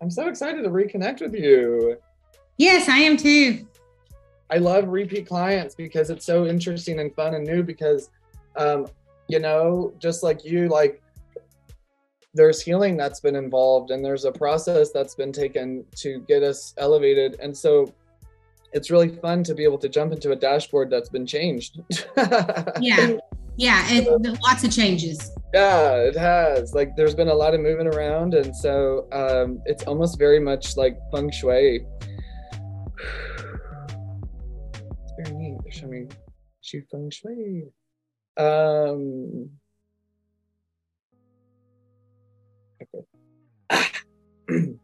I'm so excited to reconnect with you. Yes, I am too. I love repeat clients because it's so interesting and fun and new because um, you know, just like you, like there's healing that's been involved and there's a process that's been taken to get us elevated. And so it's really fun to be able to jump into a dashboard that's been changed. yeah. Yeah. It, lots of changes. Yeah, it has. Like there's been a lot of moving around. And so um, it's almost very much like feng shui. It's very neat. They're showing me feng shui. Um, okay.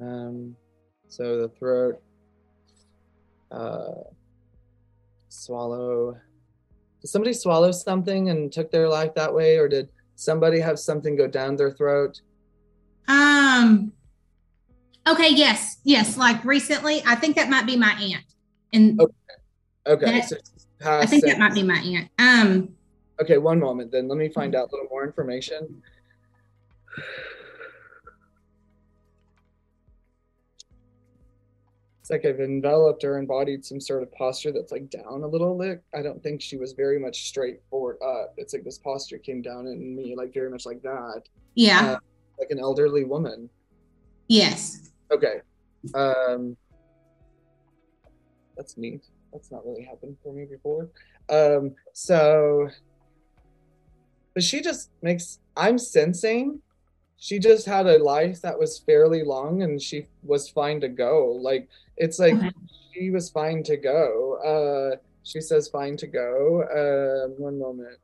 um, so the throat, uh, swallow. Did somebody swallow something and took their life that way, or did somebody have something go down their throat? Um, Okay, yes, yes. Like recently, I think that might be my aunt. And okay, okay. That, so I think that might be my aunt. Um. Okay, one moment. Then let me find out a little more information. Like I've enveloped or embodied some sort of posture that's like down a little bit. I don't think she was very much straight straightforward up. It's like this posture came down in me, like very much like that. Yeah. Uh, like an elderly woman. Yes. Okay. Um, that's neat. That's not really happened for me before. Um, so, but she just makes, I'm sensing she just had a life that was fairly long and she was fine to go. Like, it's like okay. she was fine to go. Uh, she says fine to go. Uh, one moment.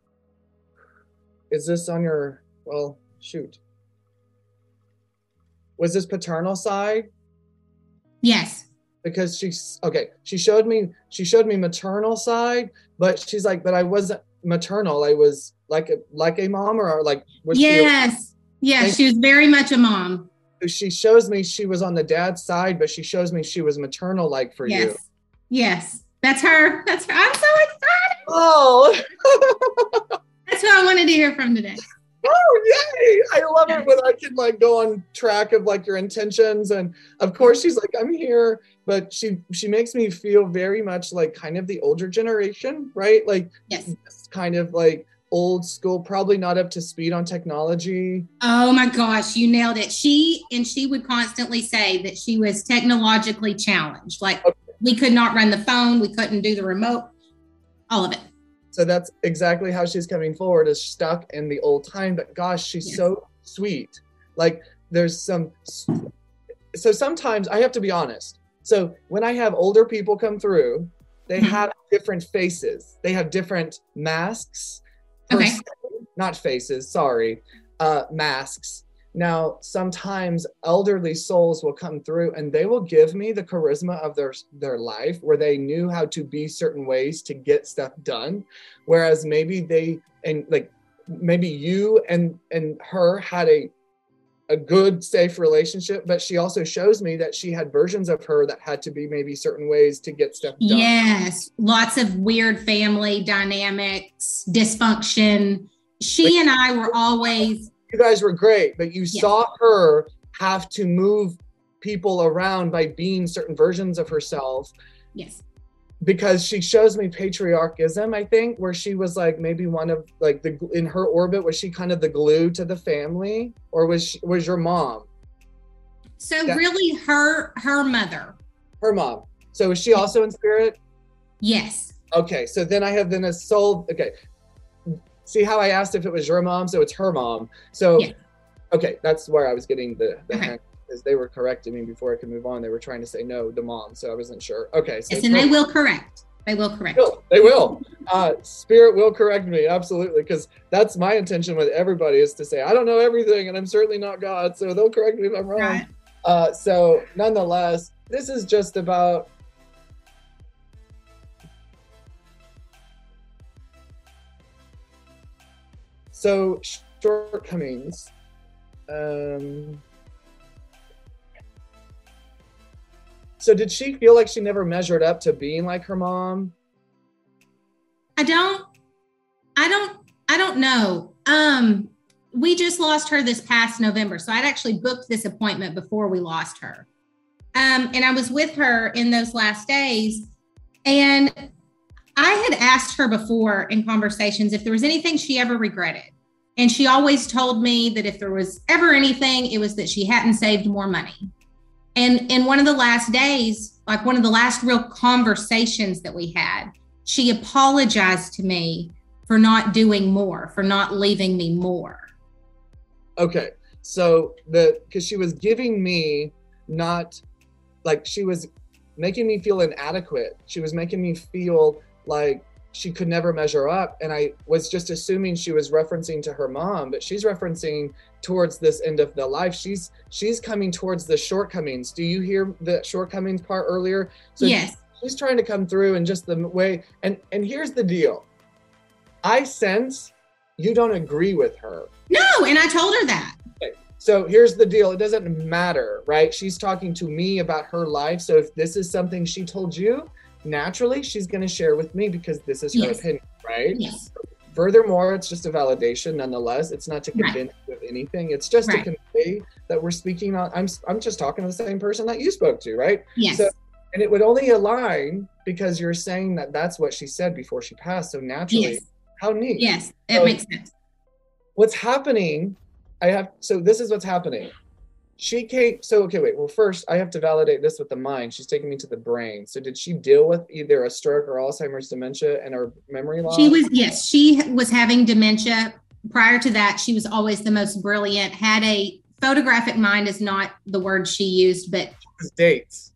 Is this on your, well, shoot was this paternal side? Yes. Because she's okay. She showed me she showed me maternal side, but she's like, but I wasn't maternal. I was like a like a mom or, like was yes. She a, yes, she was very much a mom. She shows me she was on the dad's side, but she shows me she was maternal like for yes. you. Yes. That's her. That's her. I'm so excited. Oh. That's who I wanted to hear from today oh yay i love it when i can like go on track of like your intentions and of course she's like i'm here but she she makes me feel very much like kind of the older generation right like yes kind of like old school probably not up to speed on technology oh my gosh you nailed it she and she would constantly say that she was technologically challenged like okay. we could not run the phone we couldn't do the remote all of it so that's exactly how she's coming forward is stuck in the old time. But gosh, she's yes. so sweet. Like there's some so sometimes I have to be honest. So when I have older people come through, they mm-hmm. have different faces. They have different masks. Okay. not faces, sorry. Uh masks now, sometimes elderly souls will come through and they will give me the charisma of their their life where they knew how to be certain ways to get stuff done whereas maybe they and like maybe you and and her had a a good safe relationship but she also shows me that she had versions of her that had to be maybe certain ways to get stuff done yes lots of weird family dynamics dysfunction she like, and i were always you guys were great, but you yes. saw her have to move people around by being certain versions of herself. Yes. Because she shows me patriarchism, I think, where she was like maybe one of like the in her orbit was she kind of the glue to the family, or was she, was your mom? So that, really, her her mother. Her mom. So is she also in spirit? Yes. Okay, so then I have then a soul. Okay, see how I asked if it was your mom, so it's her mom. So yeah. okay, that's where I was getting the, the okay. Because they were correcting me before I could move on. They were trying to say no, the mom, so I wasn't sure. Okay, so yes, and they will correct. They will correct. They will. Uh, Spirit will correct me absolutely because that's my intention with everybody is to say I don't know everything and I'm certainly not God, so they'll correct me if I'm wrong. Right. Uh, so nonetheless, this is just about So shortcomings. Um, so did she feel like she never measured up to being like her mom? I don't I don't I don't know. Um we just lost her this past November. So I'd actually booked this appointment before we lost her. Um, and I was with her in those last days. And I had asked her before in conversations if there was anything she ever regretted. And she always told me that if there was ever anything, it was that she hadn't saved more money. And in one of the last days, like one of the last real conversations that we had, she apologized to me for not doing more, for not leaving me more. Okay. So the because she was giving me not like she was making me feel inadequate. She was making me feel like she could never measure up. And I was just assuming she was referencing to her mom, but she's referencing towards this end of the life. She's she's coming towards the shortcomings. Do you hear the shortcomings part earlier? So yes. She's trying to come through and just the way and and here's the deal. I sense you don't agree with her. No, and I told her that. So here's the deal. It doesn't matter, right? She's talking to me about her life. So if this is something she told you, naturally she's going to share with me because this is her yes. opinion, right? Yes. Furthermore, it's just a validation nonetheless. It's not to convince right. you of anything. It's just right. to convey that we're speaking on I'm I'm just talking to the same person that you spoke to, right? Yes. So, and it would only align because you're saying that that's what she said before she passed. So naturally, yes. how neat. Yes, it so, makes sense what's happening i have so this is what's happening she came so okay wait well first i have to validate this with the mind. She's taking me to the brain. So did she deal with either a stroke or alzheimer's dementia and her memory loss? She was yes she was having dementia. Prior to that she was always the most brilliant. Had a photographic mind is not the word she used but dates.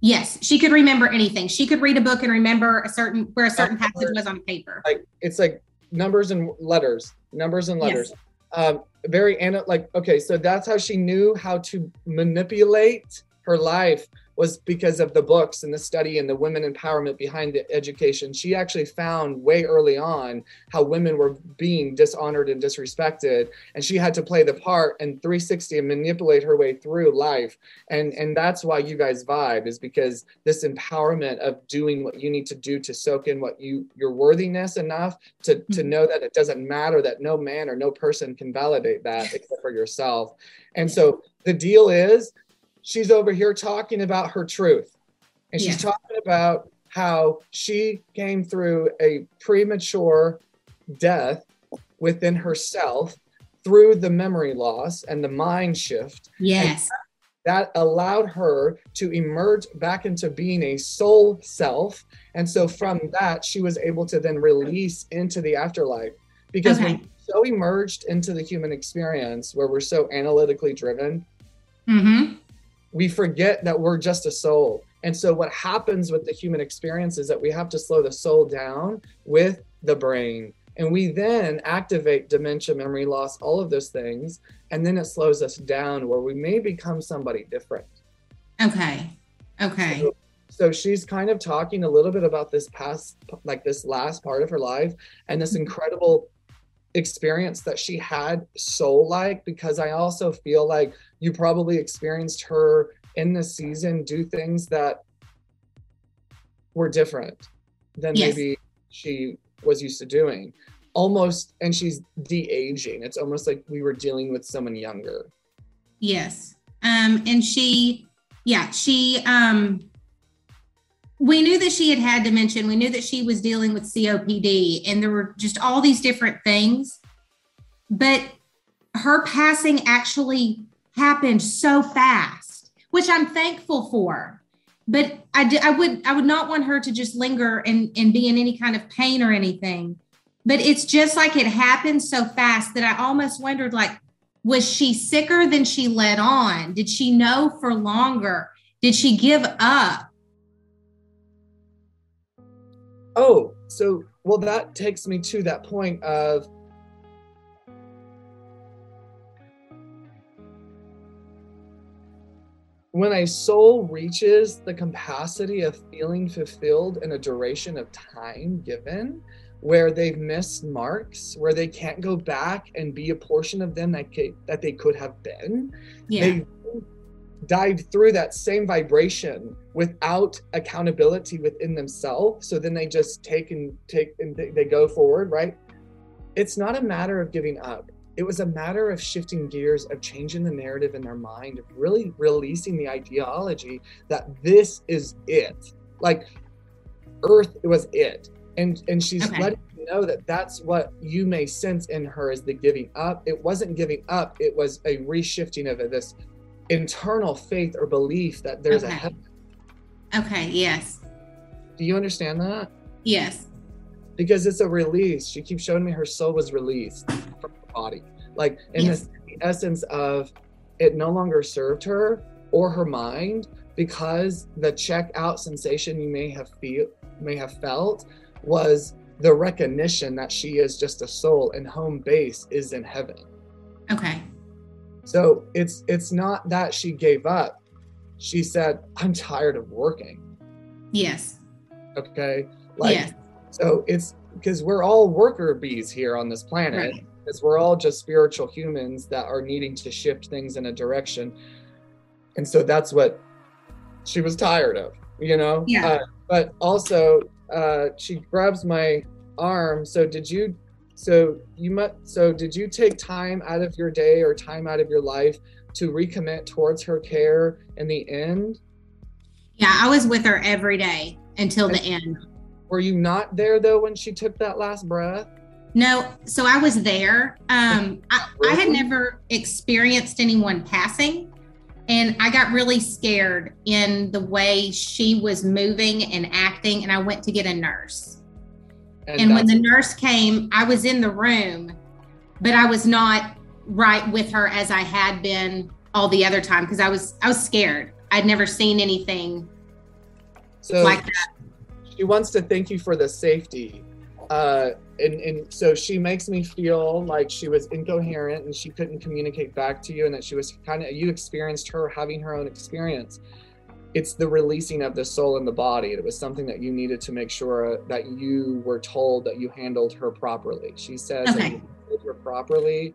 Yes she could remember anything. She could read a book and remember a certain where a certain passage was on paper. Like it's like numbers and letters numbers and letters. Yes. Um, very like okay, so that's how she knew how to manipulate her life was because of the books and the study and the women empowerment behind the education. She actually found way early on how women were being dishonored and disrespected, and she had to play the part and 360 and manipulate her way through life. And and that's why you guys vibe is because this empowerment of doing what you need to do to soak in what you your worthiness enough to to mm-hmm. know that it doesn't matter that no man or no person can validate that except for yourself. And so the deal is she's over here talking about her truth. And she's yeah. talking about how she came through a premature death within herself through the memory loss and the mind shift. Yes. That allowed her to emerge back into being a soul self. And so from that, she was able to then release into the afterlife. Because okay. when so emerged into the human experience where we're so analytically driven, mm-hmm we forget that we're just a soul. And so, what happens with the human experience is that we have to slow the soul down with the brain. And we then activate dementia, memory loss, all of those things. And then it slows us down where we may become somebody different. Okay. Okay. So, so she's kind of talking a little bit about this past, like this last part of her life and this mm-hmm. incredible experience that she had soul like because I also feel like you probably experienced her in this season do things that were different than yes. maybe she was used to doing. Almost, and she's de aging. It's almost like we were dealing with someone younger. Yes. Um, and she, yeah, she, um, we knew that she had had dementia. We knew that she was dealing with COPD, and there were just all these different things. But her passing actually happened so fast, which I'm thankful for. But I, would I would not want her to just linger and, and be in any kind of pain or anything. But it's just like it happened so fast that I almost wondered like, was she sicker than she let on? Did she know for longer? Did she give up? Oh, so well, that takes me to that point of when a soul reaches the capacity of feeling fulfilled in a duration of time given, where they've missed marks, where they can't go back and be a portion of them that, that they could have been, yeah. they dive through that same vibration without accountability within themselves so then they just take and take and they, they go forward right it's not a matter of giving up. It was a matter of shifting gears, of changing the narrative in their mind, of really releasing the ideology that this is it. Like Earth was it. And and she's Okay. letting you know that that's what you may sense in her is the giving up. It wasn't giving up, it was a reshifting of this internal faith or belief that there's a heaven. Okay. Yes. Do you understand that? Yes. because it's a release. She keeps showing me her soul was released from her body. Like in Yes. this the essence of it no longer served her or her mind because the check out sensation you may have feel may have felt was the recognition that she is just a soul and home base is in heaven. Okay. So it's it's not that she gave up. She said, I'm tired of working. Yes. Okay. Like yes. So it's because we're all worker bees here on this planet, Right. because we're all just spiritual humans that are needing to shift things in a direction. And so that's what she was tired of, you know? Yeah. Uh, but also, uh, she grabs my arm. So did you? So you must. So did you take time out of your day or time out of your life to recommit towards her care in the end? Yeah. I was with her every day until the end. Were you not there though when she took that last breath? No, so I was there. Um, I, I had never experienced anyone passing, and I got really scared in the way she was moving and acting. And I went to get a nurse. And when the nurse came, I was in the room, but I was not right with her as I had been all the other time because I was I was scared. I'd never seen anything so like that. she wants to thank you for the safety uh and and so she makes me feel like she was incoherent and she couldn't communicate back to you and that she was kind of you experienced her having her own experience it's the releasing of the soul and the body it was something that you needed to make sure that you were told that you handled her properly she says Okay. you handled her properly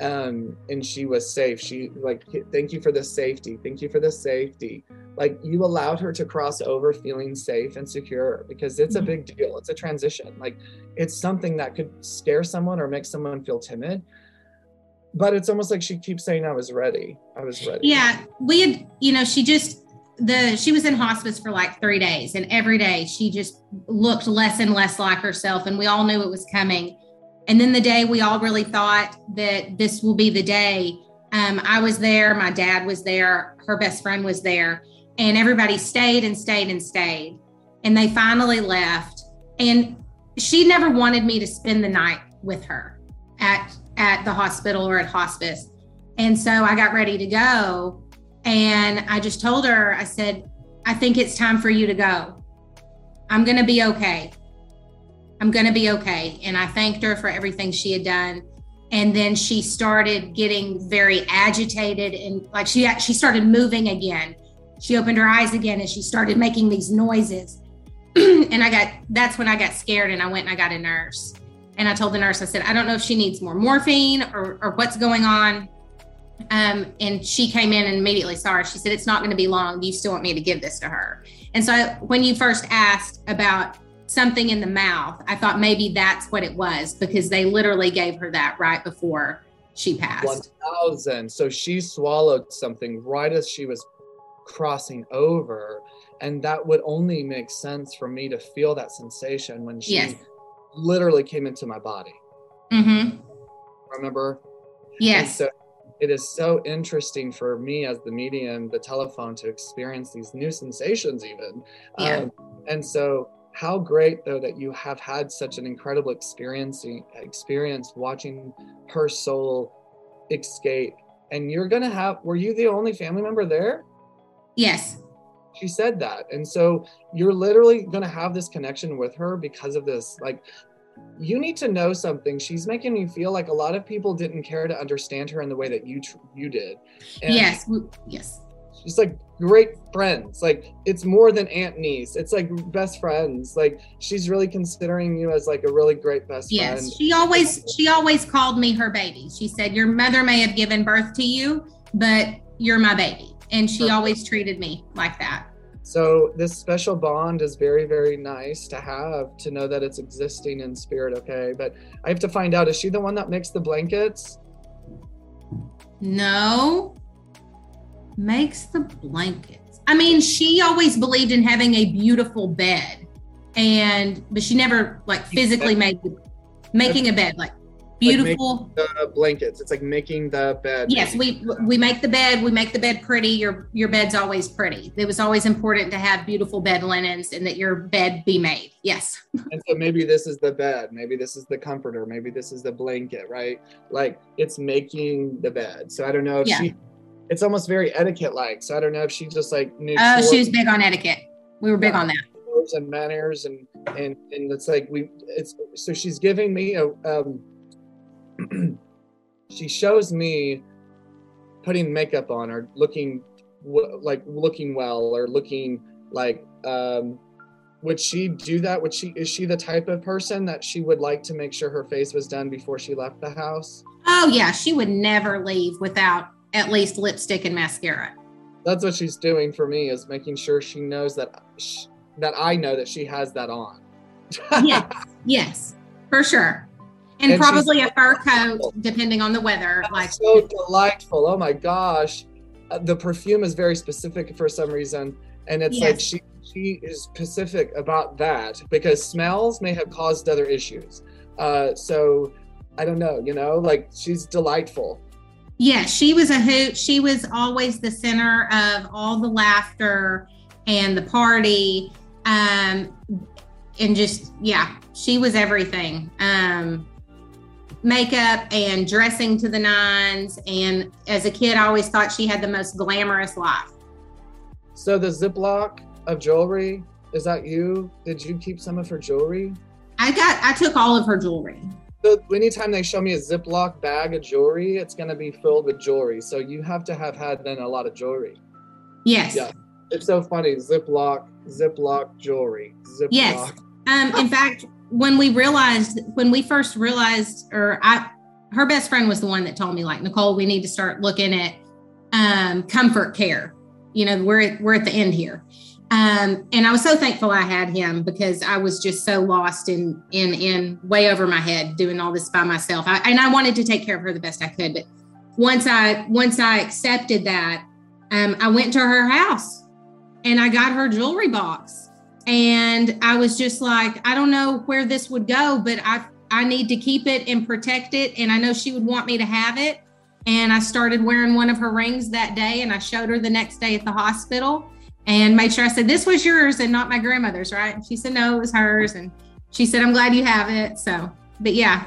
um and she was safe. She like thank you for the safety. Thank you for the safety. Like you allowed her to cross over feeling safe and secure because it's a Mhm. big deal. It's a transition. Like it's something that could scare someone or make someone feel timid but it's almost like she keeps saying i was ready. I was ready. Yeah, we had, you know, she just the she was in hospice for like three days, and every day she just looked less and less like herself, and we all knew it was coming. And then the day we all really thought that this will be the day. Um, I was there, my dad was there, her best friend was there, and everybody stayed and stayed and stayed. And they finally left. And she never wanted me to spend the night with her at at the hospital or at hospice. And so I got ready to go. And I just told her, I said, I think it's time for you to go. I'm going to be okay. I'm going to be okay. And I thanked her for everything she had done. And then she started getting very agitated and like she she started moving again. She opened her eyes again and she started making these noises. and I got that's when I got scared and I went and I got a nurse. And I told the nurse, I said, I don't know if she needs more morphine or, or what's going on. Um, and she came in and immediately saw her. She said, It's not going to be long. You still want me to give this to her? And so when you first asked about something in the mouth, I thought maybe that's what it was because they literally gave her that right before she passed. 1000 so she swallowed something right as she was crossing over and that would only make sense for me to feel that sensation when she Yes. literally came into my body Mm-hmm. remember And Yes. so it is so interesting for me as the medium, the telephone, to experience these new sensations, even. Yeah. Um, and so, how great though that you have had such an incredible experiencing experience watching her soul escape. And you're gonna have. Were you the only family member there? Yes. She said that, and so you're literally gonna have this connection with her because of this. Like, you need to know something. She's making me feel like a lot of people didn't care to understand her in the way that you tr- you did. And yes. Yes. she's like great friends. Like it's more than aunt niece. It's like best friends. Like she's really considering you as like a really great best Yes. friend. She always she always called me her baby. She said, Your mother may have given birth to you, but you're my baby. And she Perfect. always treated me like that. So this special bond is very, very nice to have to know that it's existing in spirit. Okay, but I have to find out: is she the one that makes the blankets? No, makes the blankets. I mean, she always believed in having a beautiful bed, and but she never like physically made making a bed like beautiful. like the blankets. It's like making the bed. Yes we we make the bed we make the bed pretty. Your your bed's always pretty. It was always important to have beautiful bed linens and that your bed be made. Yes. And so maybe this is the bed. Maybe this is the comforter. Maybe this is the blanket right? Like it's making the bed. So i don't know if yeah. she it's almost very etiquette like so i don't know if she just like knew oh she was big on etiquette. We were big on that. And manners and and and it's like we it's so she's giving me a um she shows me putting makeup on or looking w- like looking well or looking like um would she do that? Would she is she the type of person that she would like to make sure her face was done before she left the house? Oh yeah she would never leave without at least lipstick and mascara. That's what she's doing for me is making sure she knows that she, that i know that she has that on. Yes yes for sure. And, and probably a fur coat depending on the weather like so delightful. Oh my gosh. Uh, the perfume is very specific for some reason and it's yes. like she she is specific about that because smells may have caused other issues. Uh so i don't know you know like she's delightful yeah she was a hoot she was always the center of all the laughter and the party um and just yeah she was everything um makeup and dressing to the nines. And as a kid, I always thought she had the most glamorous life. So the Ziploc of jewelry, is that you? Did you keep some of her jewelry? I got, I took all of her jewelry. So anytime they show me a Ziploc bag of jewelry, it's going to be filled with jewelry. So you have to have had then a lot of jewelry. Yes. Yeah. It's so funny. Ziploc, Ziploc jewelry. Ziploc. Yes. Um, in fact, when we realized when we first realized or i her best friend was the one that told me like nicole we need to start looking at um, comfort care you know we're at, we're at the end here um, and i was so thankful i had him because i was just so lost in in in way over my head doing all this by myself I, and i wanted to take care of her the best i could but once i once i accepted that um, i went to her house and i got her jewelry box and I was just like, I don't know where this would go, but I I need to keep it and protect it. And I know she would want me to have it. And I started wearing one of her rings that day, and I showed her the next day at the hospital and made sure I said, This was yours and not my grandmother's, right? And she said, No, it was hers. And she said, I'm glad you have it. So, but yeah.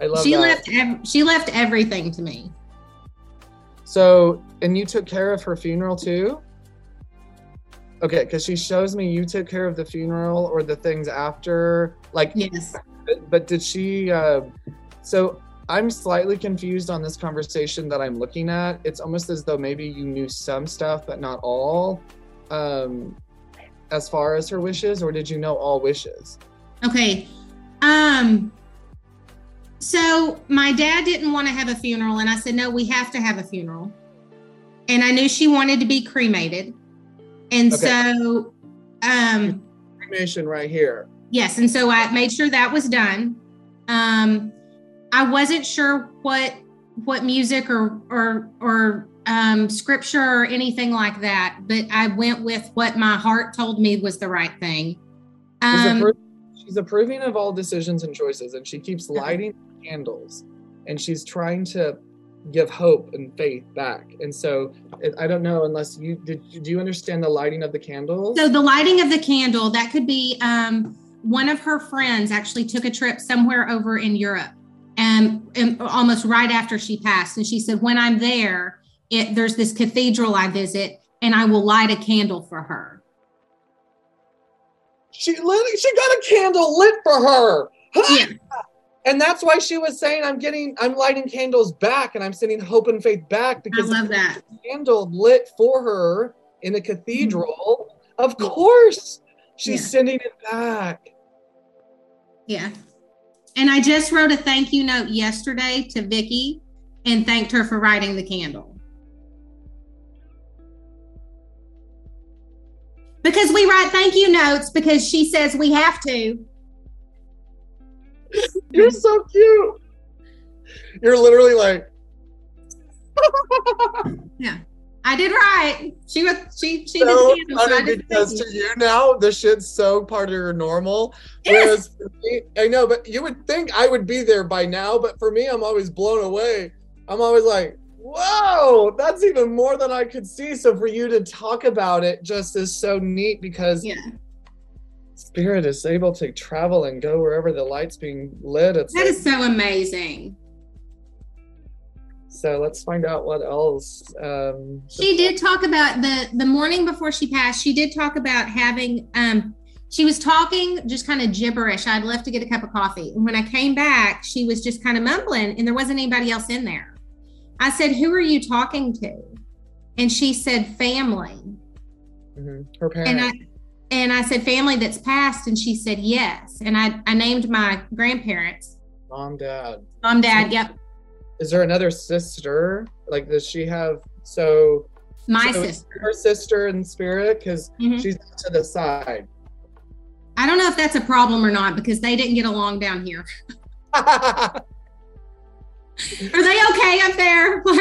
I love she that. left she left everything to me. So, and you took care of her funeral too? Okay, because she shows me you took care of the funeral or the things after. Like, yes. But did she? Uh, so I'm slightly confused on this conversation that I'm looking at. It's almost as though maybe you knew some stuff, but not all, um, as far as her wishes, or did you know all wishes? Okay. Um. So my dad didn't want to have a funeral, and I said, "No, we have to have a funeral." And I knew she wanted to be cremated. And okay. so um cremation right here. Yes, and so I made sure that was done. Um I wasn't sure what what music or or or um scripture or anything like that, but I went with what my heart told me was the right thing. Um, she's approving of all decisions and choices and she keeps lighting candles and she's trying to give hope and faith back. And so I don't know unless you did do you understand the lighting of the candle? So the lighting of the candle that could be um, one of her friends actually took a trip somewhere over in Europe and, and almost right after she passed and she said when I'm there it, there's this cathedral I visit and I will light a candle for her. She lit, she got a candle lit for her. Yeah. And that's why she was saying, I'm getting, I'm lighting candles back and I'm sending hope and faith back because I love that candle lit for her in a cathedral. Mm-hmm. Of course, she's yeah. sending it back. Yeah. And I just wrote a thank you note yesterday to Vicky and thanked her for writing the candle. Because we write thank you notes because she says we have to. You're so cute. You're literally like. I did right. She was she she so did the candles, so I funny because to you. now the shit's so part of your normal. Yes. Whereas me, I know, but you would think I would be there by now. But for me, I'm always blown away. I'm always like, whoa, that's even more than I could see. So for you to talk about it just is so neat because Yeah. spirit is able to travel and go wherever the light's being lit. It's That like- is so amazing. So let's find out what else. Um, She did talk about the the morning before she passed. She did talk about having um she was talking just kind of gibberish. I'd left to get a cup of coffee. And when I came back, she was just kind of mumbling and there wasn't anybody else in there. I said, "Who are you talking to?" And she said, "Family." mhm, her parents. And I and I said, "Family that's passed." And she said, "Yes." And I I named my grandparents. mom, dad. Mom, dad, yep. Is there another sister? Like, does she have so My so sister. her sister in spirit? Because Mhm. she's to the side. I don't know if that's a problem or not because they didn't get along down here. Are they okay up there?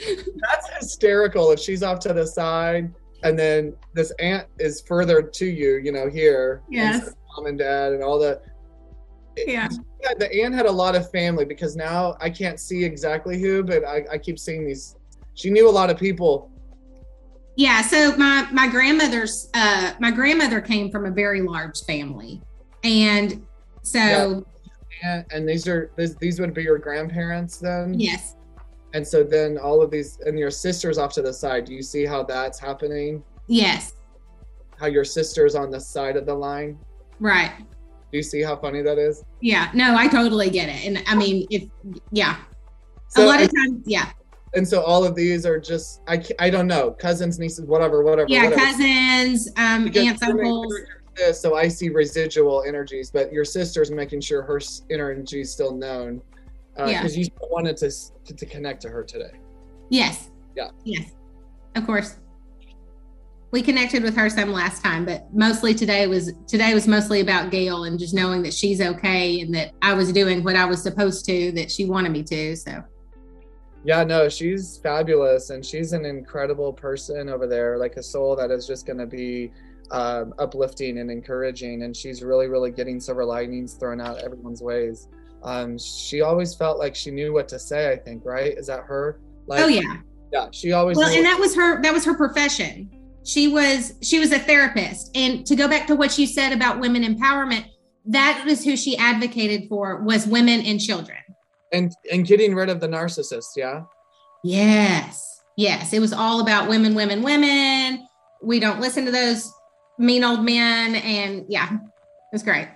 Like, that's hysterical if she's off to the side and then this aunt is further to you, you know, here. and Yes. so Mom and dad and all the. Yeah. Yeah, the aunt had a lot of family because now I can't see exactly who, but I, I keep seeing these. She knew a lot of people. Yeah. So my my grandmother's uh my grandmother came from a very large family. And so Yeah. And, and these are these, these would be your grandparents then. yes. And so then all of these and your sister's off to the side. Do you see how that's happening? Yes. How your sister's on the side of the line? Right. Do you see how funny that is? Yeah. No, I totally get it. And I mean, if yeah. So a lot of times, yeah. and so all of these are just I I don't know cousins nieces whatever whatever Yeah, whatever. cousins, um, Because aunts, uncles. This, so I see residual energies, but your sister's making sure her energy is still known. Because Yeah. you wanted to, to to connect to her today. Yes. Yeah. Yes. Of course. We connected with her some last time, but mostly today was today was mostly about Gail and just knowing that she's okay and that I was doing what I was supposed to, that she wanted me to. So Yeah, no, she's fabulous, and she's an incredible person over there, like a soul that is just going to be um, uplifting and encouraging. And she's really, really getting silver linings thrown out everyone's ways. Um, she always felt like she knew what to say. I think, right? Is that her? Like, oh yeah. yeah. She always. Well, and that was her that was her profession. She was she was a therapist. And to go back to what you said about women empowerment, that was who she advocated for was women and children. and and getting rid of the narcissist. Yeah. Yes. Yes. It was all about women, women, women. We don't listen to those mean old men. And yeah, it was great.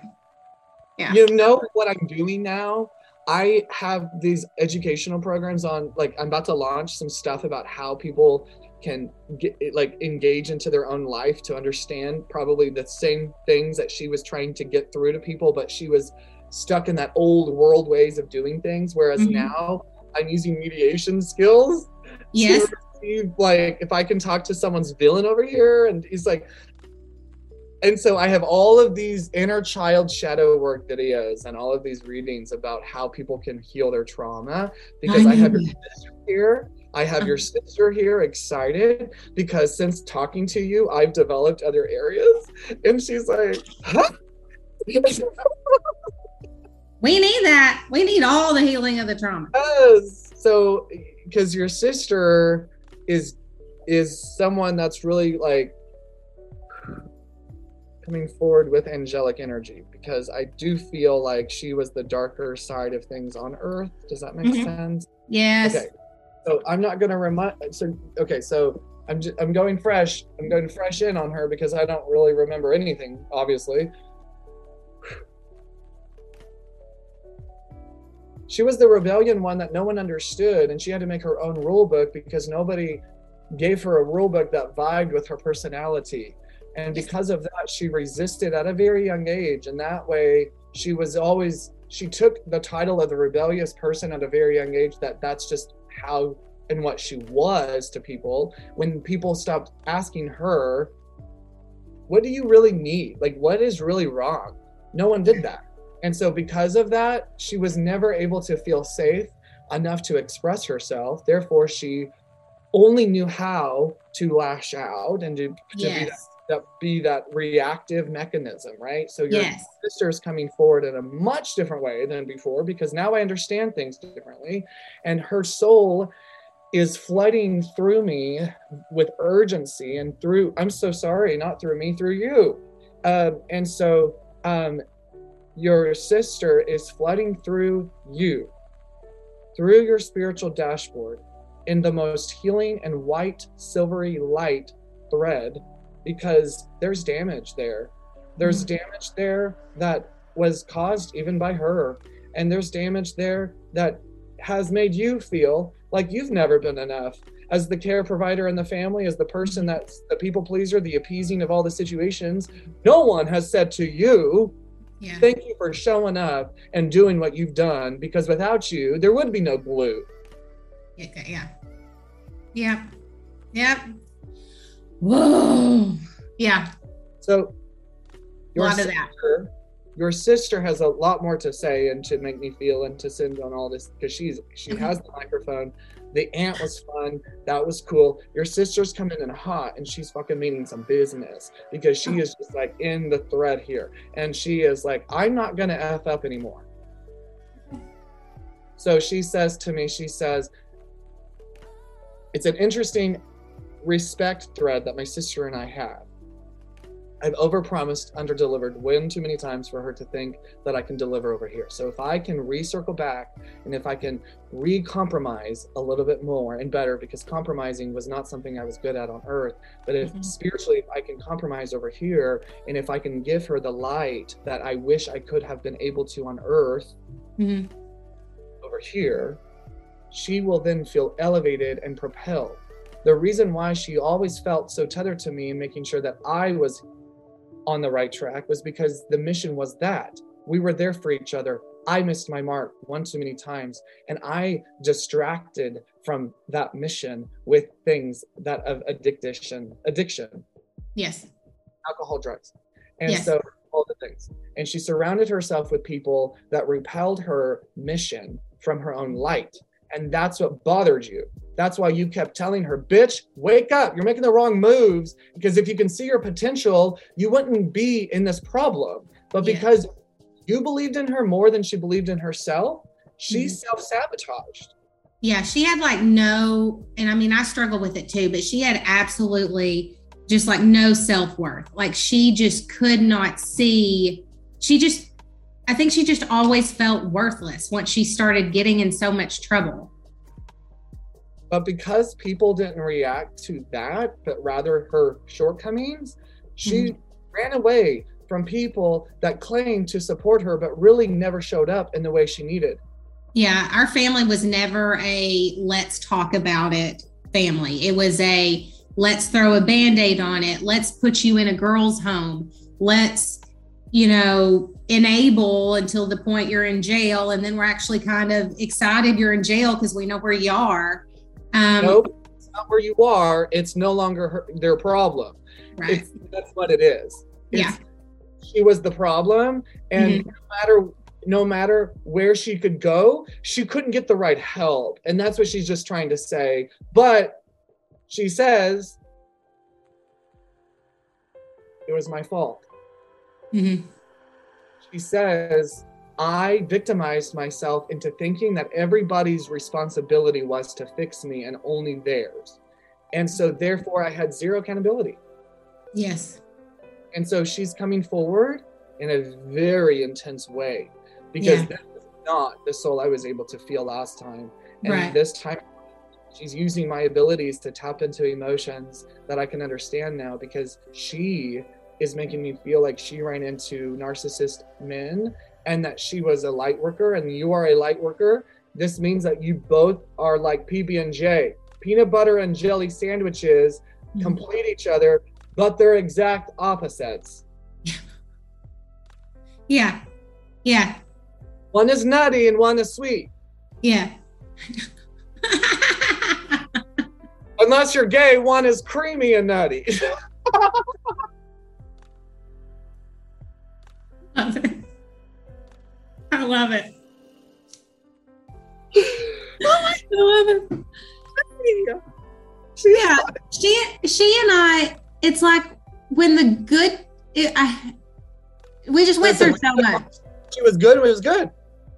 Yeah. You know what I'm doing now? I have these educational programs on like I'm about to launch some stuff about how people can get like engage into their own life to understand probably the same things that she was trying to get through to people but she was stuck in that old world ways of doing things whereas Mhm. now I'm using mediation skills Yes. receive, like if I can talk to someone's villain over here and he's like and so I have all of these inner child shadow work videos and all of these readings about how people can heal their trauma because I, I have your sister here. I have your sister here excited because since talking to you, I've developed other areas. And she's like, huh? We need that. We need all the healing of the trauma. Yes. So, because your sister is is someone that's really like coming forward with angelic energy because I do feel like she was the darker side of things on Earth. Does that make Mhm. sense? Yes. Okay. So I'm not gonna remind. So okay. So I'm just, I'm going fresh. I'm going fresh in on her because I don't really remember anything. Obviously. She was the rebellion one that no one understood, and she had to make her own rule book because nobody gave her a rule book that vibed with her personality. And because of that, she resisted at a very young age. And that way, she was always, she took the title of the rebellious person at a very young age, that that's just how and what she was to people. When people stopped asking her, what do you really need? Like, what is really wrong? No one did that. And so, because of that, she was never able to feel safe enough to express herself. Therefore, she only knew how to lash out and to, to yes. be that, that be that reactive mechanism, right? So your Yes. sister is coming forward in a much different way than before because now I understand things differently, and her soul is flooding through me with urgency and through. I'm so sorry, not through me, through you, um, and so um, your sister is flooding through you, through your spiritual dashboard, in the most healing and white, silvery light thread because there's damage there. There's hmm. damage there that was caused even by her. And there's damage there that has made you feel like you've never been enough. As the care provider in the family, as the person that's the people pleaser, the appeasing of all the situations, no one has said to you, Yeah. Thank you for showing up and doing what you've done because without you, there would be no glue. Yeah. Yep. Yep. Whoa. Yeah. So, A lot of that. sister, your sister has a lot more to say and to make me feel and to send on all this because she's she Mhm. has the microphone. The aunt was fun. That was cool. Your sister's coming in hot and she's fucking meaning some business because she is just like in the thread here. And she is like, I'm not gonna F up anymore. So she says to me, she says, it's an interesting respect thread that my sister and I have. I've overpromised, underdelivered way too many times for her to think that I can deliver over here. So if I can recircle back and if I can re-compromise a little bit more and better, because compromising was not something I was good at on earth, but if Mhm. spiritually if I can compromise over here and if I can give her the light that I wish I could have been able to on earth Mhm. over here, she will then feel elevated and propelled. The reason why she always felt so tethered to me and making sure that I was on the right track was because the mission was that we were there for each other. I missed my mark one too many times, and I distracted from that mission with things that of addiction, addiction, Yes. alcohol, drugs. And Yes. so all the things. And she surrounded herself with people that repelled her mission from her own light. And that's what bothered you. That's why you kept telling her, bitch, wake up. You're making the wrong moves. Because if you can see your potential, you wouldn't be in this problem. But Yeah. because you believed in her more than she believed in herself, she Mhm. self sabotaged. Yeah, she had like no, and I mean, I struggle with it too, but she had absolutely just like no self worth. Like she just could not see, she just, I think she just always felt worthless once she started getting in so much trouble. But because people didn't react to that, but rather her shortcomings, she mm-hmm. ran away from people that claimed to support her, but really never showed up in the way she needed. Yeah, our family was never a let's talk about it family. It was a let's throw a band aid on it. Let's put you in a girl's home. Let's, you know, enable until the point you're in jail. And then we're actually kind of excited you're in jail because we know where you are. Um, nope, it's not where you are. It's no longer her, their problem. right. It's, that's what it is. It's- Yeah. She was the problem, and Mm-hmm. no matter no matter where she could go, she couldn't get the right help, and that's what she's just trying to say. But she says it was my fault. Mhm. She says, I victimized myself into thinking that everybody's responsibility was to fix me and only theirs. And so, therefore, I had zero accountability. Yes. And so, she's coming forward in a very intense way because Yeah. that was not the soul I was able to feel last time. And Right. this time, she's using my abilities to tap into emotions that I can understand now because she is making me feel like she ran into narcissist men and that she was a light worker and you are a light worker. This means that you both are like PB and J, peanut butter and jelly sandwiches complete each other, but they're exact opposites. Yeah. Yeah. One is nutty and one is sweet. Yeah. Unless you're gay, one is creamy and nutty. Love it. I love it. oh I love it. yeah, she she and I. It's like when the good. It, I we just went Listen, through so much. She was good. It was good.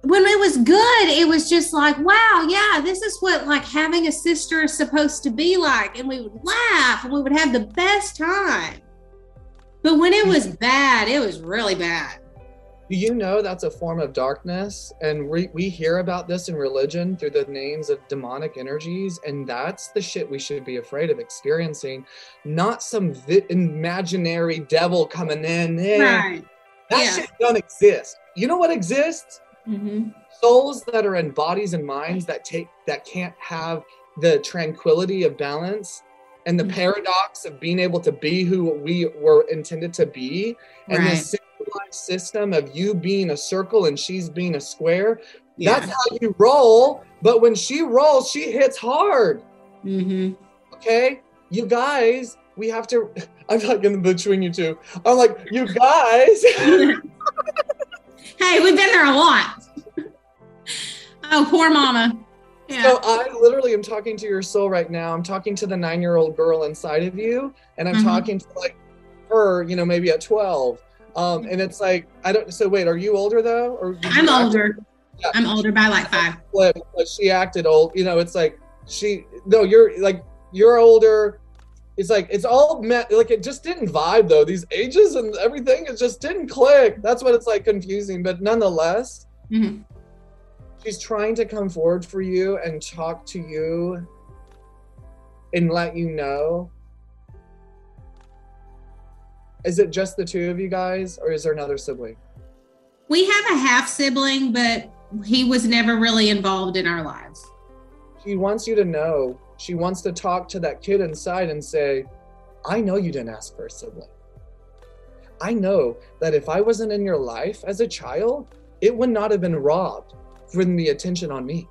When it was good, it was just like, wow, yeah, this is what like having a sister is supposed to be like, and we would laugh and we would have the best time. But when it was mm-hmm. bad, it was really bad. Do you know that's a form of darkness? And we, we hear about this in religion through the names of demonic energies. And that's the shit we should be afraid of experiencing, not some vi- imaginary devil coming in. Right. That yeah. shit don't exist. You know what exists? Mm-hmm. Souls that are in bodies and minds that take that can't have the tranquility of balance and the mm-hmm. paradox of being able to be who we were intended to be and right. System of you being a circle and she's being a square yeah. that's how you roll but when she rolls she hits hard mm-hmm. okay you guys we have to i'm not getting between you two i'm like you guys hey we've been there a lot oh poor mama yeah. So I literally am talking to your soul right now. I'm talking to the nine year old girl inside of you, and I'm mm-hmm. talking to like her, you know, maybe at 12. Um, and it's like I don't. So wait, are you older though, or I'm older. Yeah. I'm older by like five. But she acted old. You know, it's like she. No, you're like you're older. It's like it's all met. Like it just didn't vibe though. These ages and everything, it just didn't click. That's what it's like confusing. But nonetheless. Mm-hmm she's trying to come forward for you and talk to you and let you know is it just the two of you guys or is there another sibling we have a half sibling but he was never really involved in our lives she wants you to know she wants to talk to that kid inside and say i know you didn't ask for a sibling i know that if i wasn't in your life as a child it would not have been robbed from the attention on me.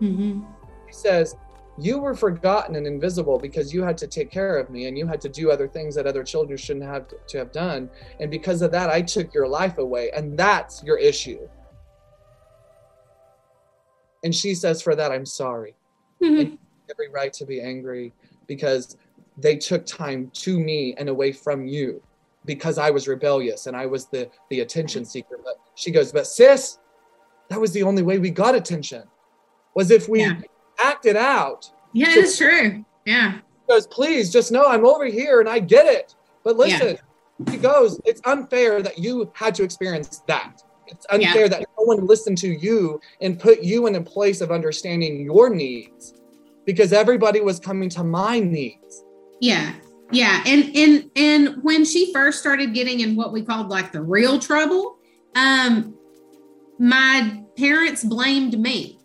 Mm-hmm. He says, You were forgotten and invisible because you had to take care of me and you had to do other things that other children shouldn't have to have done. And because of that, I took your life away. And that's your issue. And she says, For that, I'm sorry. Mm-hmm. every right to be angry because they took time to me and away from you because I was rebellious and I was the the attention seeker. But she goes, But sis, that was the only way we got attention was if we yeah. Acted out. Yeah so, it's true. Yeah. Goes please just know i'm over here and i get it. But listen yeah. he goes it's unfair that you had to experience that. It's unfair yeah. that no one listened to you and put you in a place of understanding your needs because everybody was coming to my needs. Yeah. Yeah. And and and when she first started getting in what we called like the real trouble um my parents blamed me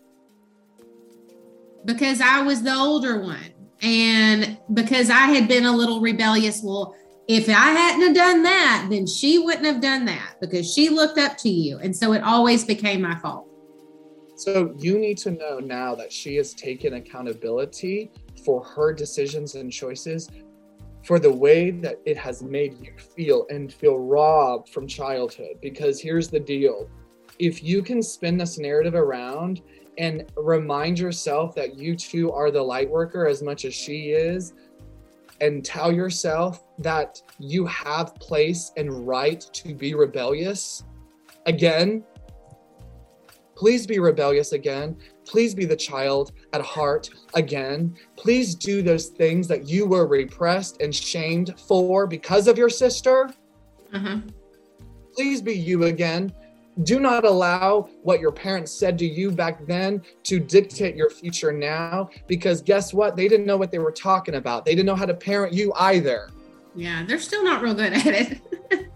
because I was the older one and because I had been a little rebellious. Well, if I hadn't have done that, then she wouldn't have done that because she looked up to you. And so it always became my fault. So you need to know now that she has taken accountability for her decisions and choices for the way that it has made you feel and feel robbed from childhood. Because here's the deal if you can spin this narrative around and remind yourself that you too are the light worker as much as she is. And tell yourself that you have place and right to be rebellious again. Please be rebellious again. Please be the child at heart again. Please do those things that you were repressed and shamed for because of your sister. Uh-huh. please be you again do not allow what your parents said to you back then to dictate your future now because guess what? They didn't know what they were talking about. They didn't know how to parent you either. Yeah they're still not real good at it.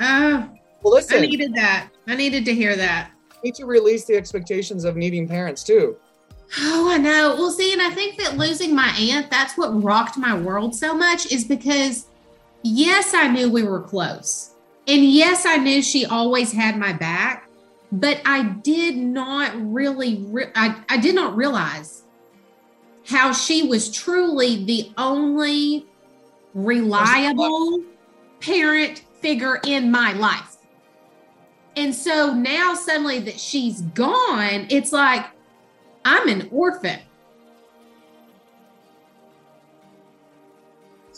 Uh, well listen. I needed that. I needed to hear that. Need to release the expectations of needing parents too. Oh, I know. Well, see, and I think that losing my aunt, that's what rocked my world so much, is because yes, I knew we were close and yes, I knew she always had my back, but I did not really, re- I, I did not realize how she was truly the only reliable parent figure in my life. And so now suddenly that she's gone, it's like I'm an orphan.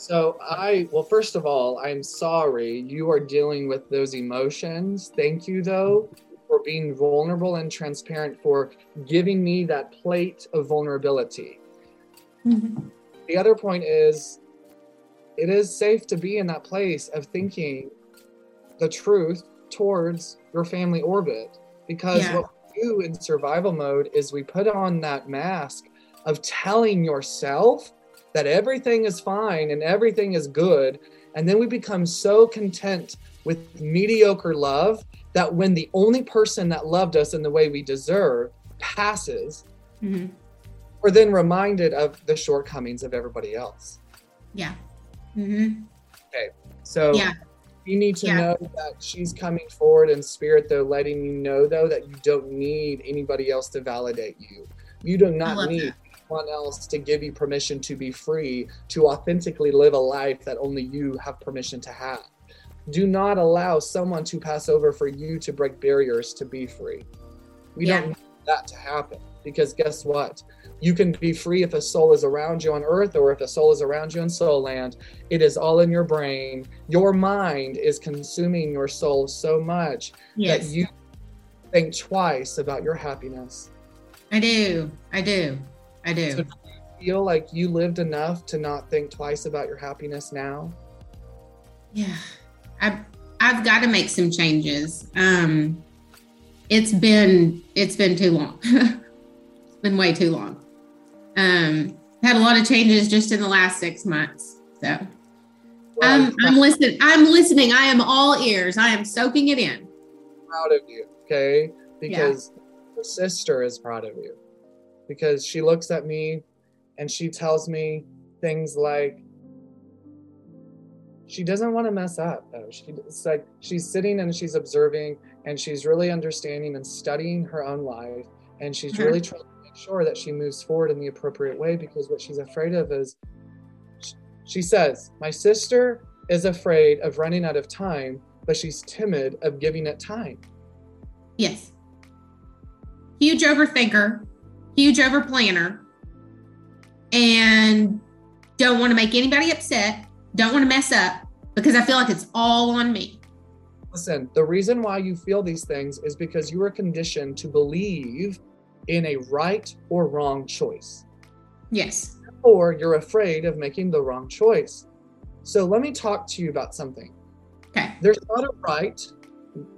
So I, well, first of all, I'm sorry you are dealing with those emotions. Thank you, though, for being vulnerable and transparent, for giving me that plate of vulnerability. Mm-hmm. The other point is, it is safe to be in that place of thinking the truth towards your family orbit because yeah. what we do in survival mode is we put on that mask of telling yourself that everything is fine and everything is good. And then we become so content with mediocre love that when the only person that loved us in the way we deserve passes, mm-hmm. we're then reminded of the shortcomings of everybody else. Yeah. Mm-hmm. Okay. So yeah. you need to yeah. know that she's coming forward in spirit, though, letting you know, though, that you don't need anybody else to validate you. You do not need that anyone else to give you permission to be free, to authentically live a life that only you have permission to have. Do not allow someone to pass over for you to break barriers to be free. We yeah. don't want that to happen because guess what? You can be free if a soul is around you on earth or if a soul is around you in soul land. It is all in your brain. Your mind is consuming your soul so much yes. that you think twice about your happiness. I do. I do. I do. So do you feel like you lived enough to not think twice about your happiness now? Yeah. I've I've got to make some changes. Um it's been it's been too long. it's been way too long. Um had a lot of changes just in the last six months. So I'm I'm listening. I'm listening. I am all ears. I am soaking it in. Proud of you, okay? Because yeah. your sister is proud of you because she looks at me and she tells me things like she doesn't want to mess up though. She, it's like she's sitting and she's observing and she's really understanding and studying her own life. And she's mm-hmm. really trying to make sure that she moves forward in the appropriate way because what she's afraid of is she says my sister is afraid of running out of time but she's timid of giving it time. Yes. Huge overthinker huge over planner and don't want to make anybody upset, don't want to mess up because I feel like it's all on me. Listen, the reason why you feel these things is because you are conditioned to believe in a right or wrong choice. Yes. Or you're afraid of making the wrong choice. So let me talk to you about something. Okay. There's not a right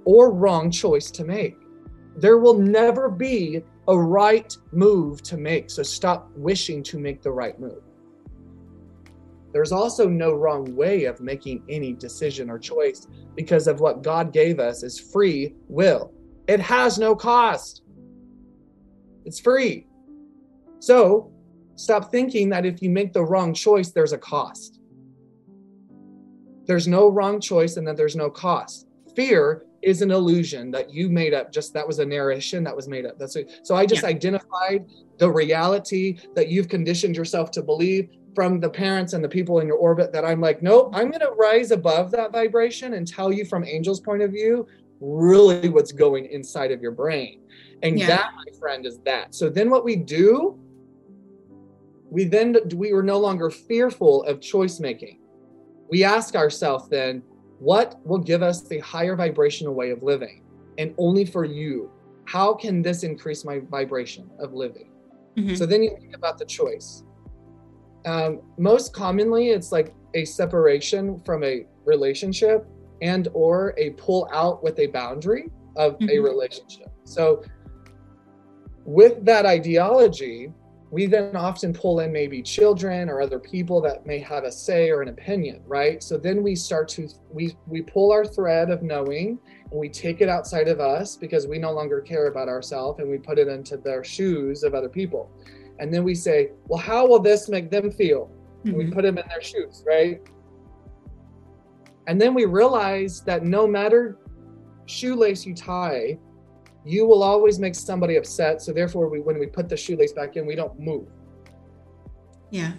or wrong choice to make. There will never be a right move to make. So stop wishing to make the right move. There's also no wrong way of making any decision or choice because of what God gave us is free will. It has no cost. It's free. So stop thinking that if you make the wrong choice, there's a cost. There's no wrong choice and that there's no cost. Fear is an illusion that you made up just that was a narration that was made up that's it so i just yeah. identified the reality that you've conditioned yourself to believe from the parents and the people in your orbit that i'm like nope i'm going to rise above that vibration and tell you from angel's point of view really what's going inside of your brain and yeah. that my friend is that so then what we do we then we were no longer fearful of choice making we ask ourselves then what will give us the higher vibrational way of living? And only for you. How can this increase my vibration of living? Mm-hmm. So then you think about the choice. Um, most commonly, it's like a separation from a relationship and or a pull out with a boundary of mm-hmm. a relationship. So with that ideology, we then often pull in maybe children or other people that may have a say or an opinion right? So then we start to we we pull our thread of knowing and we take it outside of us because we no longer care about ourselves and we put it into their shoes of other people. And then we say well how will this make them feel? Mm-hmm. we put them in their shoes right? And then we realize that no matter shoelace you tie you will always make somebody upset. So therefore, we when we put the shoelace back in, we don't move. Yeah.